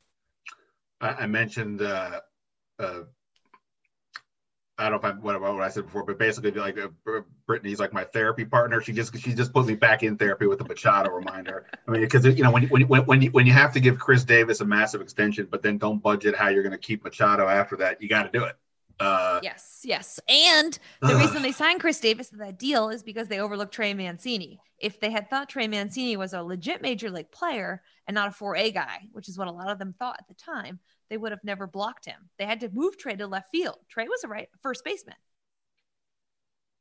I mentioned uh, uh, I don't know if I what, what I said before, but basically like uh, Brittany's like my therapy partner. She just she just put me back in therapy with the Machado reminder. I mean, because you know when when when when you, when you have to give Chris Davis a massive extension, but then don't budget how you're going to keep Machado after that, you got to do it. Uh, yes, yes. And the reason they *sighs* signed Chris Davis to that deal is because they overlooked Trey Mancini. If they had thought Trey Mancini was a legit major league player and not a 4A guy, which is what a lot of them thought at the time, they would have never blocked him. They had to move Trey to left field. Trey was a right first baseman.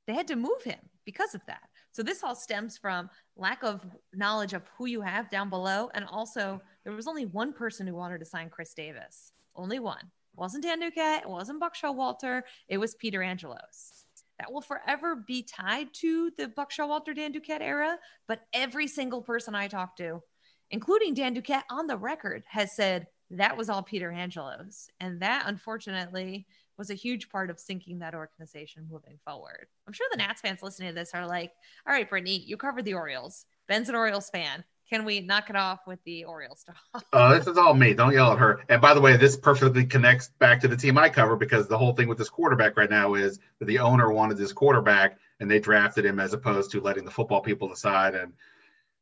They had to move him because of that. So this all stems from lack of knowledge of who you have down below. And also, there was only one person who wanted to sign Chris Davis. Only one. It wasn't Dan Duquette. It wasn't Buck Showalter. It was Peter Angelos. That will forever be tied to the Buck Showalter Dan Duquette era. But every single person I talked to, including Dan Duquette on the record, has said that was all Peter Angelos. And that unfortunately was a huge part of sinking that organization moving forward. I'm sure the Nats fans listening to this are like, all right, Brittany, you covered the Orioles. Ben's an Orioles fan. Can we knock it off with the Orioles stuff? *laughs* Uh, this is all me. Don't yell at her. And by the way, this perfectly connects back to the team I cover because the whole thing with this quarterback right now is that the owner wanted this quarterback and they drafted him as opposed to letting the football people decide. And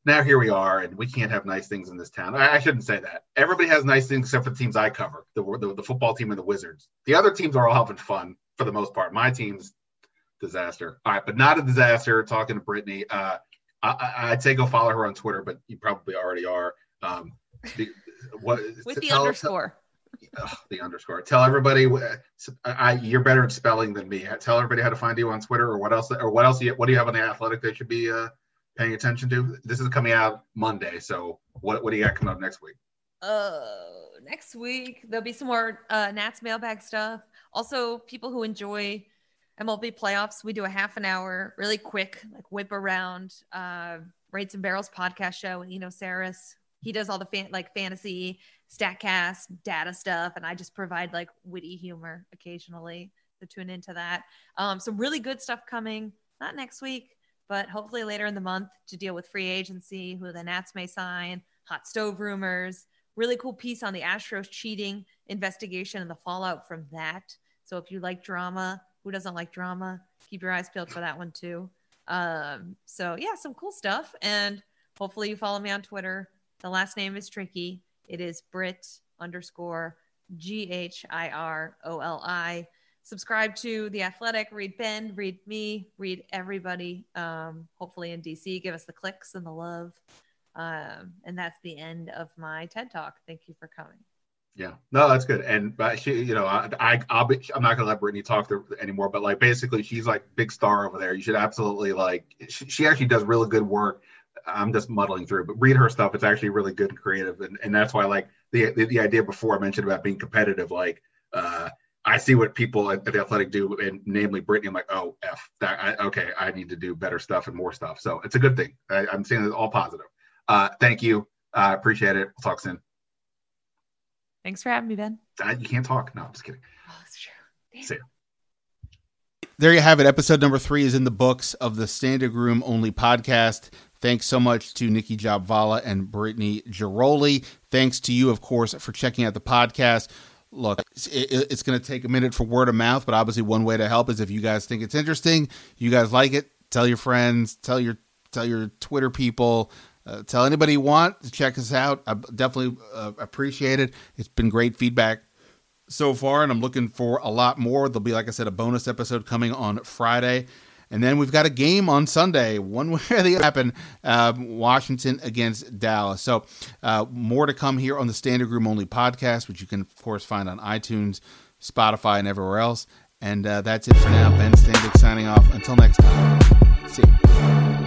now here we are, and we can't have nice things in this town. I, I shouldn't say that. Everybody has nice things except for the teams I cover, the, the, the football team and the Wizards. The other teams are all having fun for the most part. My team's disaster. All right, but not a disaster. Talking to Brittany, uh, I, would say go follow her on Twitter, but you probably already are. Um, the, what with the tell, underscore. Tell, the underscore. Tell everybody. I, you're better at spelling than me. Tell everybody how to find you on Twitter, or what else, or what else? You, what do you have on the Athletic they should be uh, paying attention to? This is coming out Monday, so what what do you got coming up next week? Uh, next week there'll be some more uh, Nats mailbag stuff. Also, people who enjoy MLB playoffs, we do a half an hour, really quick, like whip around, uh, Rates and Barrels podcast show. And Eno Sarris, he does all the fan, like fantasy, statcast, data stuff. And I just provide like witty humor occasionally to tune into that. Um, some really good stuff coming, not next week, but hopefully later in the month to deal with free agency, who the Nats may sign, hot stove rumors, really cool piece on the Astros cheating investigation and the fallout from that. So if you like drama, who doesn't like drama? Keep your eyes peeled for that one too. Um, so yeah, some cool stuff. And hopefully you follow me on Twitter. The last name is tricky. It is Brit underscore G H I R O L I. Subscribe to The Athletic, read Ben, read me, read everybody. Um, hopefully in DC, give us the clicks and the love. Um, and that's the end of my TED Talk. Thank you for coming. Yeah, no, that's good. And but she, you know, I, I I'll be, I'm not gonna let Brittany talk to anymore. But like, basically, she's like big star over there. You should absolutely like. She, she actually does really good work. I'm just muddling through, but read her stuff. It's actually really good and creative, and, and that's why like the, the, the idea before I mentioned about being competitive. Like, uh, I see what people at, at the Athletic do, and namely Brittany. I'm like, oh f that. I, okay, I need to do better stuff and more stuff. So it's a good thing. I, am saying it's all positive. Uh, thank you. I uh, appreciate it. We'll talk soon. Thanks for having me, Ben. Uh, you can't talk. No, I'm just kidding. Oh, that's true. Damn. See There you have it. Episode number three is in the books of the Standig Room Only podcast. Thanks so much to Nicki Jhabvala and Brittany Ghiroli. Thanks to you, of course, for checking out the podcast. Look, it's going to take a minute for word of mouth, but obviously, one way to help is if you guys think it's interesting, you guys like it, tell your friends, tell your tell your Twitter people, uh, tell anybody you want to check us out. I definitely uh, appreciate it. It's been great feedback so far, and I'm looking for a lot more. There'll be, like I said, a bonus episode coming on Friday. And then we've got a game on Sunday, one *laughs* way or the other happen, um, Washington against Dallas. So uh, more to come here on the Standig Room Only podcast, which you can, of course, find on iTunes, Spotify, and everywhere else. And uh, that's it for now. Ben Standig signing off. Until next time. See you.